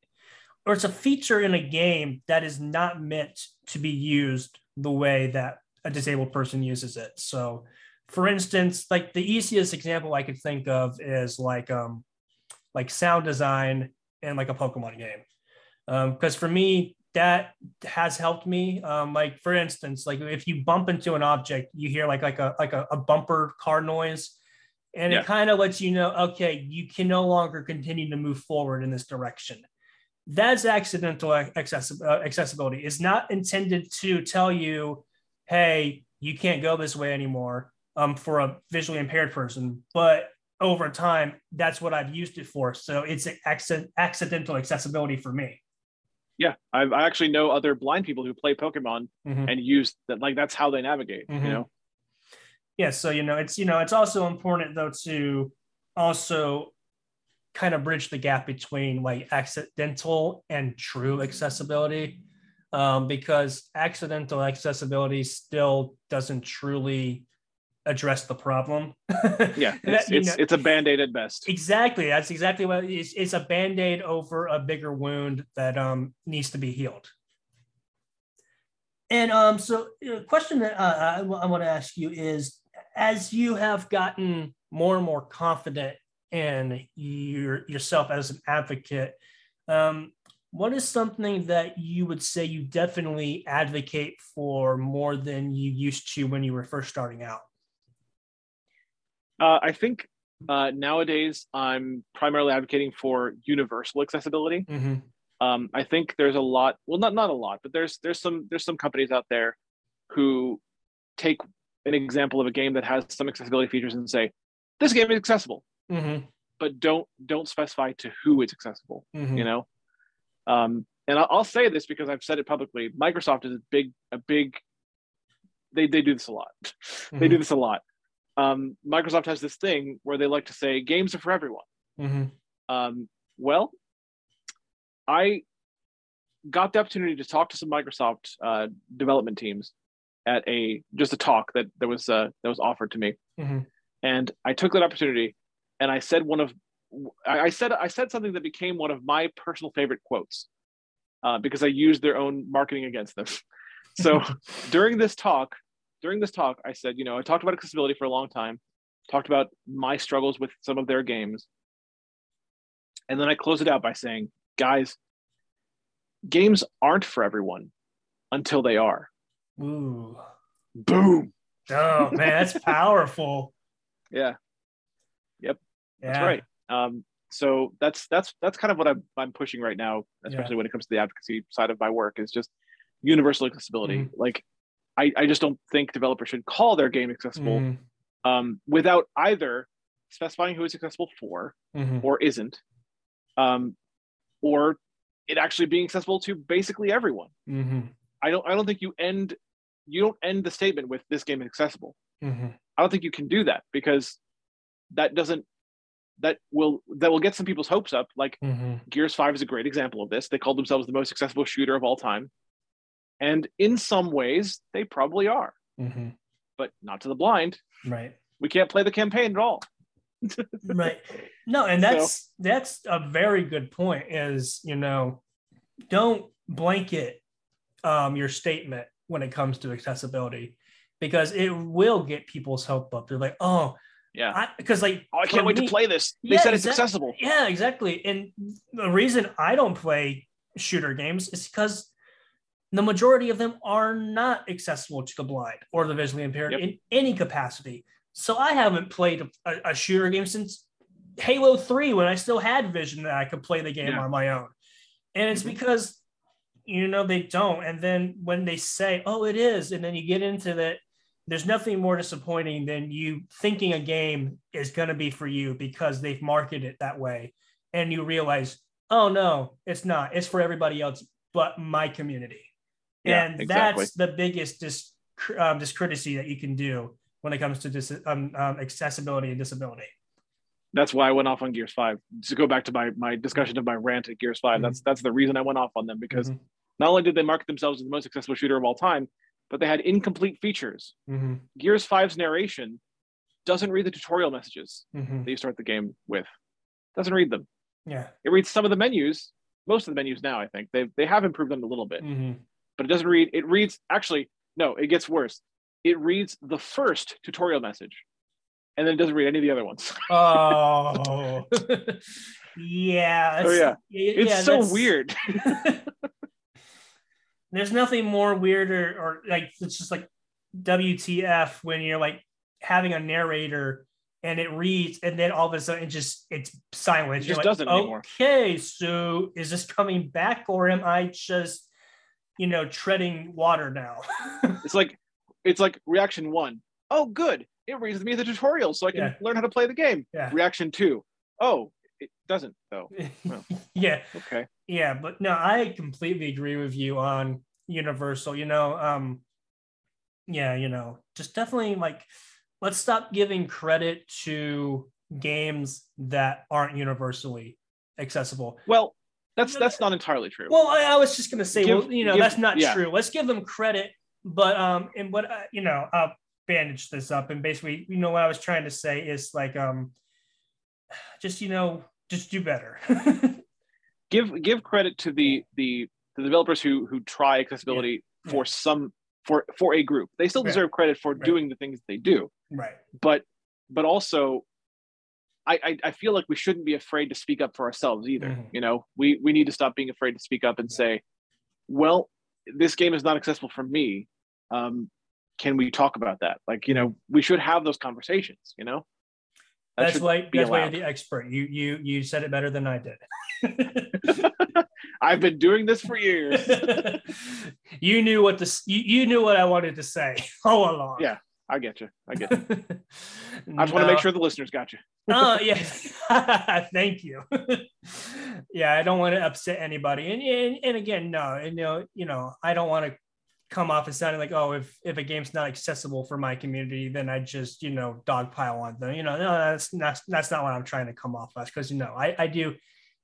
or it's a feature in a game that is not meant to be used the way that a disabled person uses it. So, for instance, like the easiest example I could think of is like um like sound design in like a Pokemon game. Because um, for me, that has helped me. Um, like for instance, like if you bump into an object, you hear like like a like a, a bumper car noise, and yeah. it kind of lets you know, okay, you can no longer continue to move forward in this direction that's accidental accessi- uh, accessibility. It's not intended to tell you, hey, you can't go this way anymore um, for a visually impaired person. But over time, that's what I've used it for. So it's acc- accidental accessibility for me. Yeah, I've, I actually know other blind people who play Pokemon mm-hmm. and use that. Like that's how they navigate. Mm-hmm. You know. Yeah, so you know it's you know it's also important though to also kind of bridge the gap between like accidental and true accessibility um, because accidental accessibility still doesn't truly address the problem. <laughs> yeah, it's, that, it's, it's, a band-aid at best. Exactly. That's exactly what it is. It's a band-aid over a bigger wound that um, needs to be healed. And um, so a question that uh, I, I want to ask you is, as you have gotten more and more confident in your, yourself as an advocate, um, what is something that you would say you definitely advocate for more than you used to when you were first starting out? Uh, I think uh, nowadays I'm primarily advocating for universal accessibility. Mm-hmm. Um, I think there's a lot. Well, not not a lot, but there's there's some there's some companies out there who take an example of a game that has some accessibility features and say this game is accessible, Mm-hmm. but don't don't specify to who it's accessible. Mhm. You know, um, and I'll, I'll say this because I've said it publicly. Microsoft is a big a big. They they do this a lot. <laughs> they do this a lot. Um, Microsoft has this thing where they like to say games are for everyone. Mm-hmm. Um, well, I got the opportunity to talk to some Microsoft uh, development teams at a just a talk that that was uh, that was offered to me, Mhm. and I took that opportunity, and I said one of I I said I said something that became one of my personal favorite quotes uh, because I used their own marketing against them. <laughs> So <laughs> during this talk, during this talk, I said, you know, I talked about accessibility for a long time, talked about my struggles with some of their games, and then I close it out by saying, guys, games aren't for everyone until they are. Ooh. Boom. Oh man, that's <laughs> powerful. Yeah, Yep. that's right. Um, so that's that's that's kind of what I'm I'm pushing right now, especially when it comes to the advocacy side of my work, is just universal accessibility. Mhm. Like, I I just don't think developers should call their game accessible Mhm. um, without either specifying who it's accessible for Mhm. or isn't, um, or it actually being accessible to basically everyone. Mhm. I don't I don't think you end you don't end the statement with this game is accessible. Mhm. I don't think you can do that because that doesn't that will that will get some people's hopes up. Like Mhm. Gears 5 is a great example of this. They called themselves the most accessible shooter of all time. And in some ways, they probably are, Mhm. but not to the blind. Right. We can't play the campaign at all. <laughs> right no and that's that's a very good point is you know don't blanket um your statement when it comes to accessibility because it will get people's hope up they're like oh Yeah. because like Oh, I can't wait me- to play this. They Yeah, said it's exact- accessible. yeah exactly and the reason i don't play shooter games is because the majority of them are not accessible to the blind or the visually impaired Yep. in any capacity so i haven't played a, a shooter game since halo 3 when i still had vision that i could play the game Yeah. on my own and it's Mhm. because you know they don't and then when they say oh it is and then you get into that there's nothing more disappointing than you thinking a game is going to be for you because they've marketed it that way and you realize oh no it's not it's for everybody else but my community Yeah, and exactly. that's the biggest dis, um, discourtesy that you can do when it comes to dis, um, um, accessibility and disability That's why I went off on Gears 5. To go back to my my discussion of my rant at Gears 5, that's that's the reason I went off on them because Mhm. not only did they market themselves as the most accessible shooter of all time, but they had incomplete features. Mhm. Gears 5's narration doesn't read the tutorial messages Mhm. that you start the game with. Doesn't read them. yeah It reads some of the menus, most of the menus now, I think. They they have improved them a little bit, Mhm. But it doesn't read it reads actually no, it gets worse. It reads the first tutorial message and then it doesn't read any of the other ones. <laughs> oh <laughs> yeah Oh, yeah. It's yeah, so weird. <laughs> there's nothing more weirder or or like it's just like WTF when you're like having a narrator and it reads and then all of a sudden it just it's silent. It just like, doesn't anymore. Okay, so is this coming back or am I just you know treading water now? <laughs> It's like it's like reaction one. Oh, good. It reads me the tutorial so I can Yeah. learn how to play the game. Yeah. Reaction two. Oh, it doesn't though. <laughs> yeah, Okay. yeah, but no, I completely agree with you on Universal. You know, um, yeah, you know, just definitely like let's stop giving credit to games that aren't universally accessible. Well, that's that's not entirely true. Well, I, I was just gonna say, Give- well, you know, give- that's not yeah. true. Let's give them credit, but um, and what uh, you know, I'll bandage this up, and basically, you know, what I was trying to say is like um, just you know, just do better. <laughs> give give credit to the the the developers who who try accessibility Yeah. for some for for a group. They still Right. deserve credit for Right. doing the things they do. right. But but also I, I I feel like we shouldn't be afraid to speak up for ourselves either. Mhm. You know, we we need to stop being afraid to speak up and say, well, this game is not accessible for me. Um, can we talk about that? Like, you know, we should have those conversations, you know? that's why that's why you're the expert. You you you said it better than I did. <laughs> I've been doing this for years. <laughs> you knew what to you, you knew what I wanted to say <laughs> all along. Yeah, I get you. I get you. <laughs> I just want to make sure the listeners got you. oh <laughs> yeah, <laughs> thank you. yeah, I don't want to upset anybody, and, and and again, no, and you know, you know, I don't want to come off as sounding like, oh, if if a game's not accessible for my community, then I just you know dogpile on them. You know, no, that's that's that's not what I'm trying to come off as because you know I I do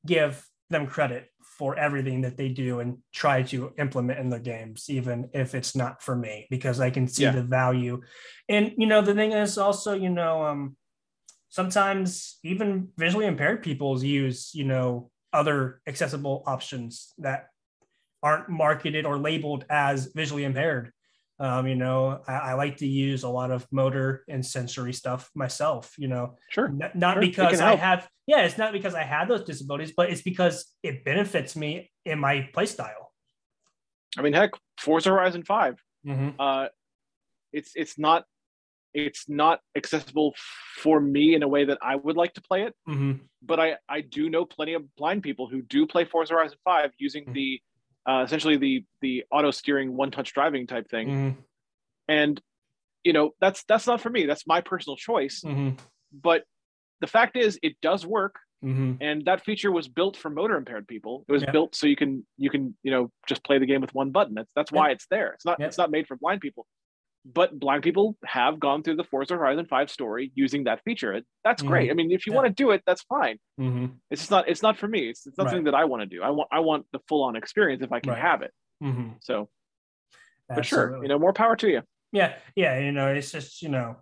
give them credit for everything that they do and try to implement in their games, even if it's not for me, because I can see yeah. the value. And you know, the thing is also, you know, um, sometimes even visually impaired people use, you know, other accessible options that aren't marketed or labeled as visually impaired. Um, you know, I, I, like to use a lot of motor and sensory stuff myself, you know, sure. N- not sure. because I have, yeah, it's not because I had those disabilities, but it's because it benefits me in my play style. I mean, heck, Forza Horizon 5, mm-hmm. uh, it's, it's not, it's not accessible for me in a way that I would like to play it. Mm-hmm. But I, I do know plenty of blind people who do play Forza Horizon 5 using mm-hmm. the uh, essentially the the auto steering one touch driving type thing. Mm-hmm. and you know that's that's not for me. That's my personal choice. Mm-hmm. but the fact is it does work. Mm-hmm. and that feature was built for motor impaired people. It was yeah. built so you can you can you know just play the game with one button. That's that's why it's there. It's not it's not made for blind people but blind people have gone through the Forza Horizon 5 story using that feature. That's mm-hmm. great. I mean, if you yeah. want to do it, that's fine. Mm-hmm. It's just not, it's not for me. It's, it's not right. something that I want to do. I want, I want the full on experience if I can right. have it. Mm-hmm. So, Absolutely. but sure, you know, more power to you. Yeah. Yeah. You know, it's just, you know,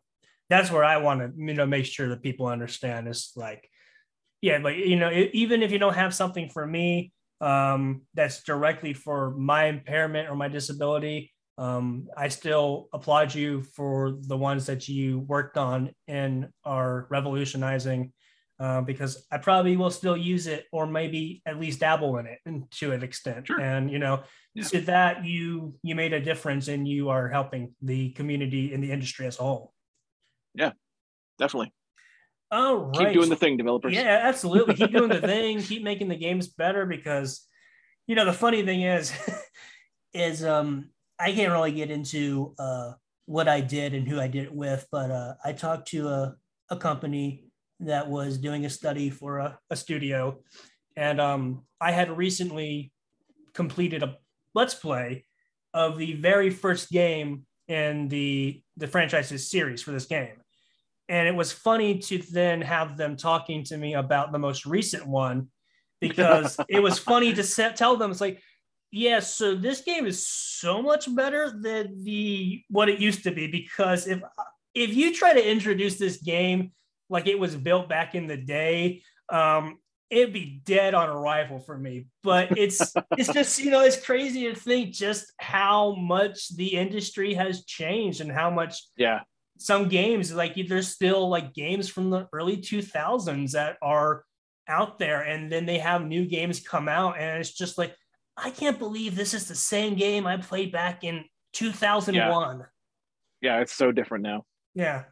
that's where I want to, you know, make sure that people understand is like, yeah, but you know, even if you don't have something for me, um, that's directly for my impairment or my disability, um, I still applaud you for the ones that you worked on and are revolutionizing uh, because I probably will still use it or maybe at least dabble in it to an extent. Sure. And you know, yeah. to that you you made a difference and you are helping the community and the industry as a whole. Yeah, definitely. All right. Keep doing the thing, developers. Yeah, absolutely. Keep doing the <laughs> thing. Keep making the games better because, you know, the funny thing is, <laughs> is um I can't really get into uh, what I did and who I did it with, but uh, I talked to a, a company that was doing a study for a, a studio. And um, I had recently completed a let's play of the very first game in the, the franchise's series for this game. And it was funny to then have them talking to me about the most recent one <laughs> because it was funny to set, tell them, it's like, yeah, so this game is so much better than the what it used to be because if if you try to introduce this game like it was built back in the day, um, it'd be dead on arrival for me. But it's <laughs> it's just you know it's crazy to think just how much the industry has changed and how much yeah some games like there's still like games from the early 2000s that are out there and then they have new games come out and it's just like I can't believe this is the same game I played back in 2001. Yeah, yeah it's so different now. Yeah.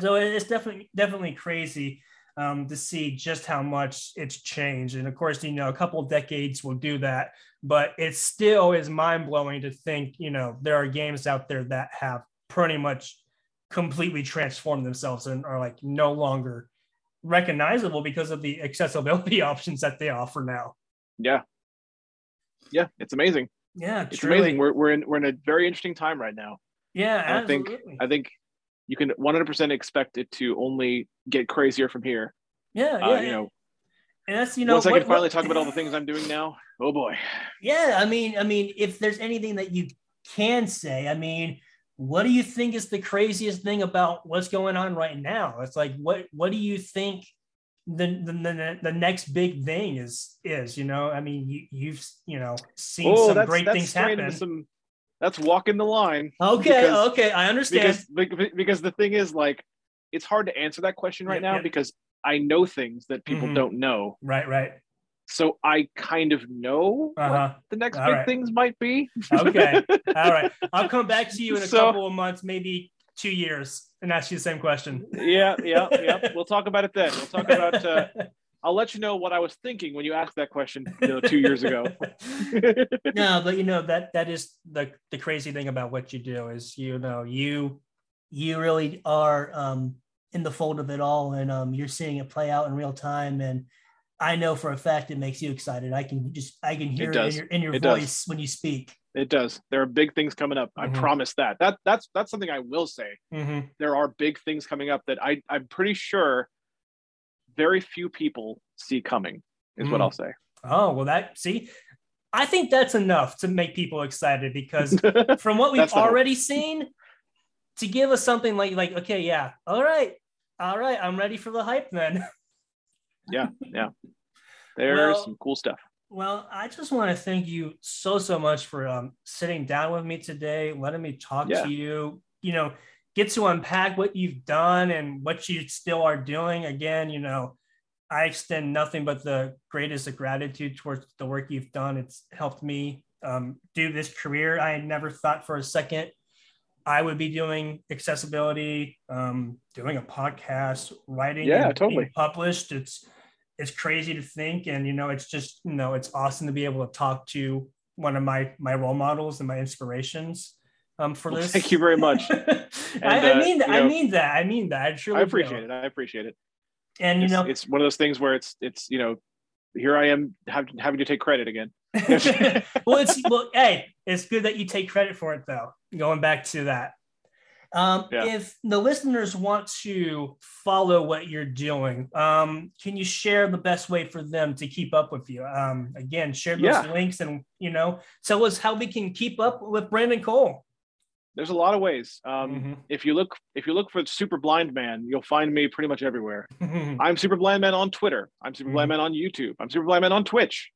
So it's definitely definitely crazy um, to see just how much it's changed. And of course, you know, a couple of decades will do that, but it still is mind blowing to think, you know, there are games out there that have pretty much completely transformed themselves and are like no longer recognizable because of the accessibility <laughs> options that they offer now. Yeah, yeah, it's amazing. Yeah, it's truly. amazing. We're we're in we're in a very interesting time right now. Yeah, I think I think you can 100% expect it to only get crazier from here. Yeah, uh, yeah. You know, and that's you know once I can finally what, talk about all the <laughs> things I'm doing now. Oh boy. Yeah, I mean, I mean, if there's anything that you can say, I mean, what do you think is the craziest thing about what's going on right now? It's like, what what do you think the, the the next big thing is is you know I mean you you've you know seen oh, some that's, great that's things happen. Some, that's walking the line. Okay, because, okay, I understand. Because because the thing is like it's hard to answer that question right yeah, now yeah. because I know things that people mm-hmm. don't know. Right, right. So I kind of know uh-huh. what the next All big right. things might be. okay. All right. <laughs> I'll come back to you in a so, couple of months, maybe two years and ask you the same question. Yeah, yeah, yeah. <laughs> We'll talk about it then. We'll talk about. Uh, I'll let you know what I was thinking when you asked that question you know, two years ago. <laughs> no, but you know that that is the the crazy thing about what you do is you know you you really are um, in the fold of it all, and um, you're seeing it play out in real time. And I know for a fact it makes you excited. I can just I can hear it, it in your in your it voice does. when you speak. It does. There are big things coming up. Mm-hmm. I promise that. That that's that's something I will say. Mm-hmm. There are big things coming up that I I'm pretty sure very few people see coming. Is mm. what I'll say. Oh well, that see, I think that's enough to make people excited because <laughs> from what we've already seen, to give us something like like okay, yeah, all right, all right, I'm ready for the hype then. yeah, yeah. <laughs> There's well, some cool stuff. Well, I just want to thank you so so much for um, sitting down with me today, letting me talk yeah. to you. You know, get to unpack what you've done and what you still are doing. Again, you know, I extend nothing but the greatest of gratitude towards the work you've done. It's helped me um, do this career. I never thought for a second I would be doing accessibility, um, doing a podcast, writing, yeah, totally published. It's it's crazy to think. And you know it's just you know it's awesome to be able to talk to one of my my role models and my inspirations um for well, this. thank you very much. <laughs> And, I, I, mean uh, i know, mean that i mean that i truly i appreciate it i appreciate it. And you know it's one of those things where it's it's you know here i am having, having to take credit again. <laughs> Well it's well hey it's good that you take credit for it though going back to that um, yeah. If the listeners want to follow what you're doing, um, can you share the best way for them to keep up with you? Um, again, share those yeah. links and you know tell us how we can keep up with Brandon Cole. There's a lot of ways. Um, mm-hmm. If you look, if you look for Super Blind Man, you'll find me pretty much everywhere. <laughs> I'm Super Blind Man on Twitter. I'm Super mm-hmm. Blind Man on YouTube. I'm Super Blind Man on Twitch.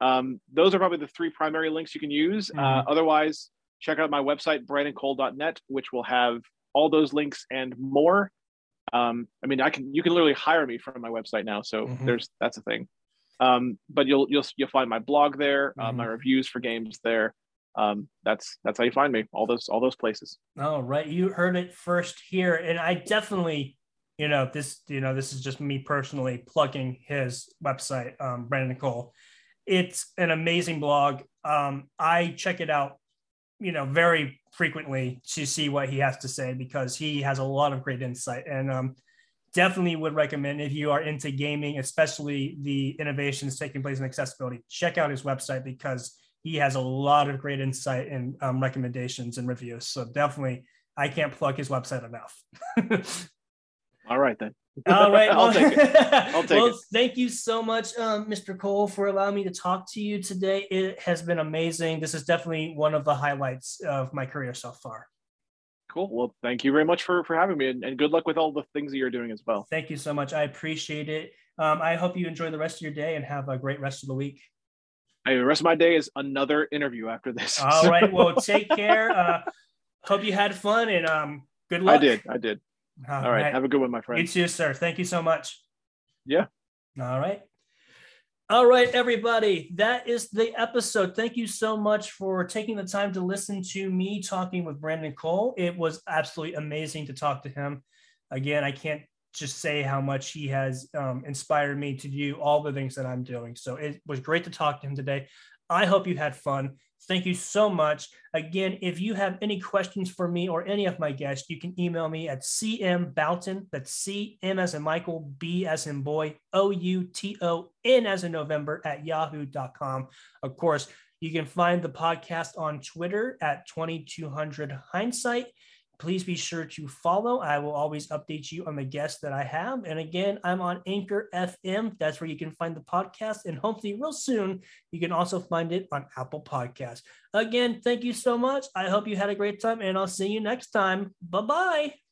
Um, those are probably the three primary links you can use. Mm-hmm. Uh, otherwise, check out my website, brandoncole.net, which will have all those links and more. Um, I mean, I can you can literally hire me from my website now, so mm-hmm. there's that's a thing. Um, but you'll you'll you'll find my blog there, uh, mm-hmm. my reviews for games there. Um, that's that's how you find me. All those all those places. Oh, right, you heard it first here, and I definitely, you know, this you know this is just me personally plugging his website, um, Brandon Cole. It's an amazing blog. Um, I check it out you know very frequently to see what he has to say because he has a lot of great insight. And um, definitely would recommend if you are into gaming especially the innovations taking place in accessibility check out his website because he has a lot of great insight and um, recommendations and reviews. So definitely i can't plug his website enough. <laughs> All right then all right. <laughs> I'll take it. <laughs> I'll take well, it. Thank you so much, um, Mr. Cole, for allowing me to talk to you today. It has been amazing. This is definitely one of the highlights of my career so far. Cool. Well, thank you very much for, for having me and, and good luck with all the things that you're doing as well. Thank you so much. I appreciate it. Um, I hope you enjoy the rest of your day and have a great rest of the week. Hey, the rest of my day is another interview after this. All right. <laughs> Well, take care. Uh, hope you had fun and um, good luck. I did. I did. All, All right. right. Have a good one, my friend. It's you too, sir. Thank you so much. Yeah. All right. All right, everybody. That is the episode. Thank you so much for taking the time to listen to me talking with Brandon Cole. It was absolutely amazing to talk to him. Again, I can't just say how much he has um, inspired me to do all the things that I'm doing. So it was great to talk to him today. I hope you had fun. Thank you so much. Again, if you have any questions for me or any of my guests, you can email me at cm bouton. That's C M as in Michael, B as in boy, O U T O N as in November at yahoo.com. Of course, you can find the podcast on Twitter at 2200 hindsight please be sure to follow. I will always update you on the guests that I have. And again, I'm on Anchor FM. That's where you can find the podcast. And hopefully, real soon, you can also find it on Apple Podcasts. Again, thank you so much. I hope you had a great time, and I'll see you next time. Bye bye.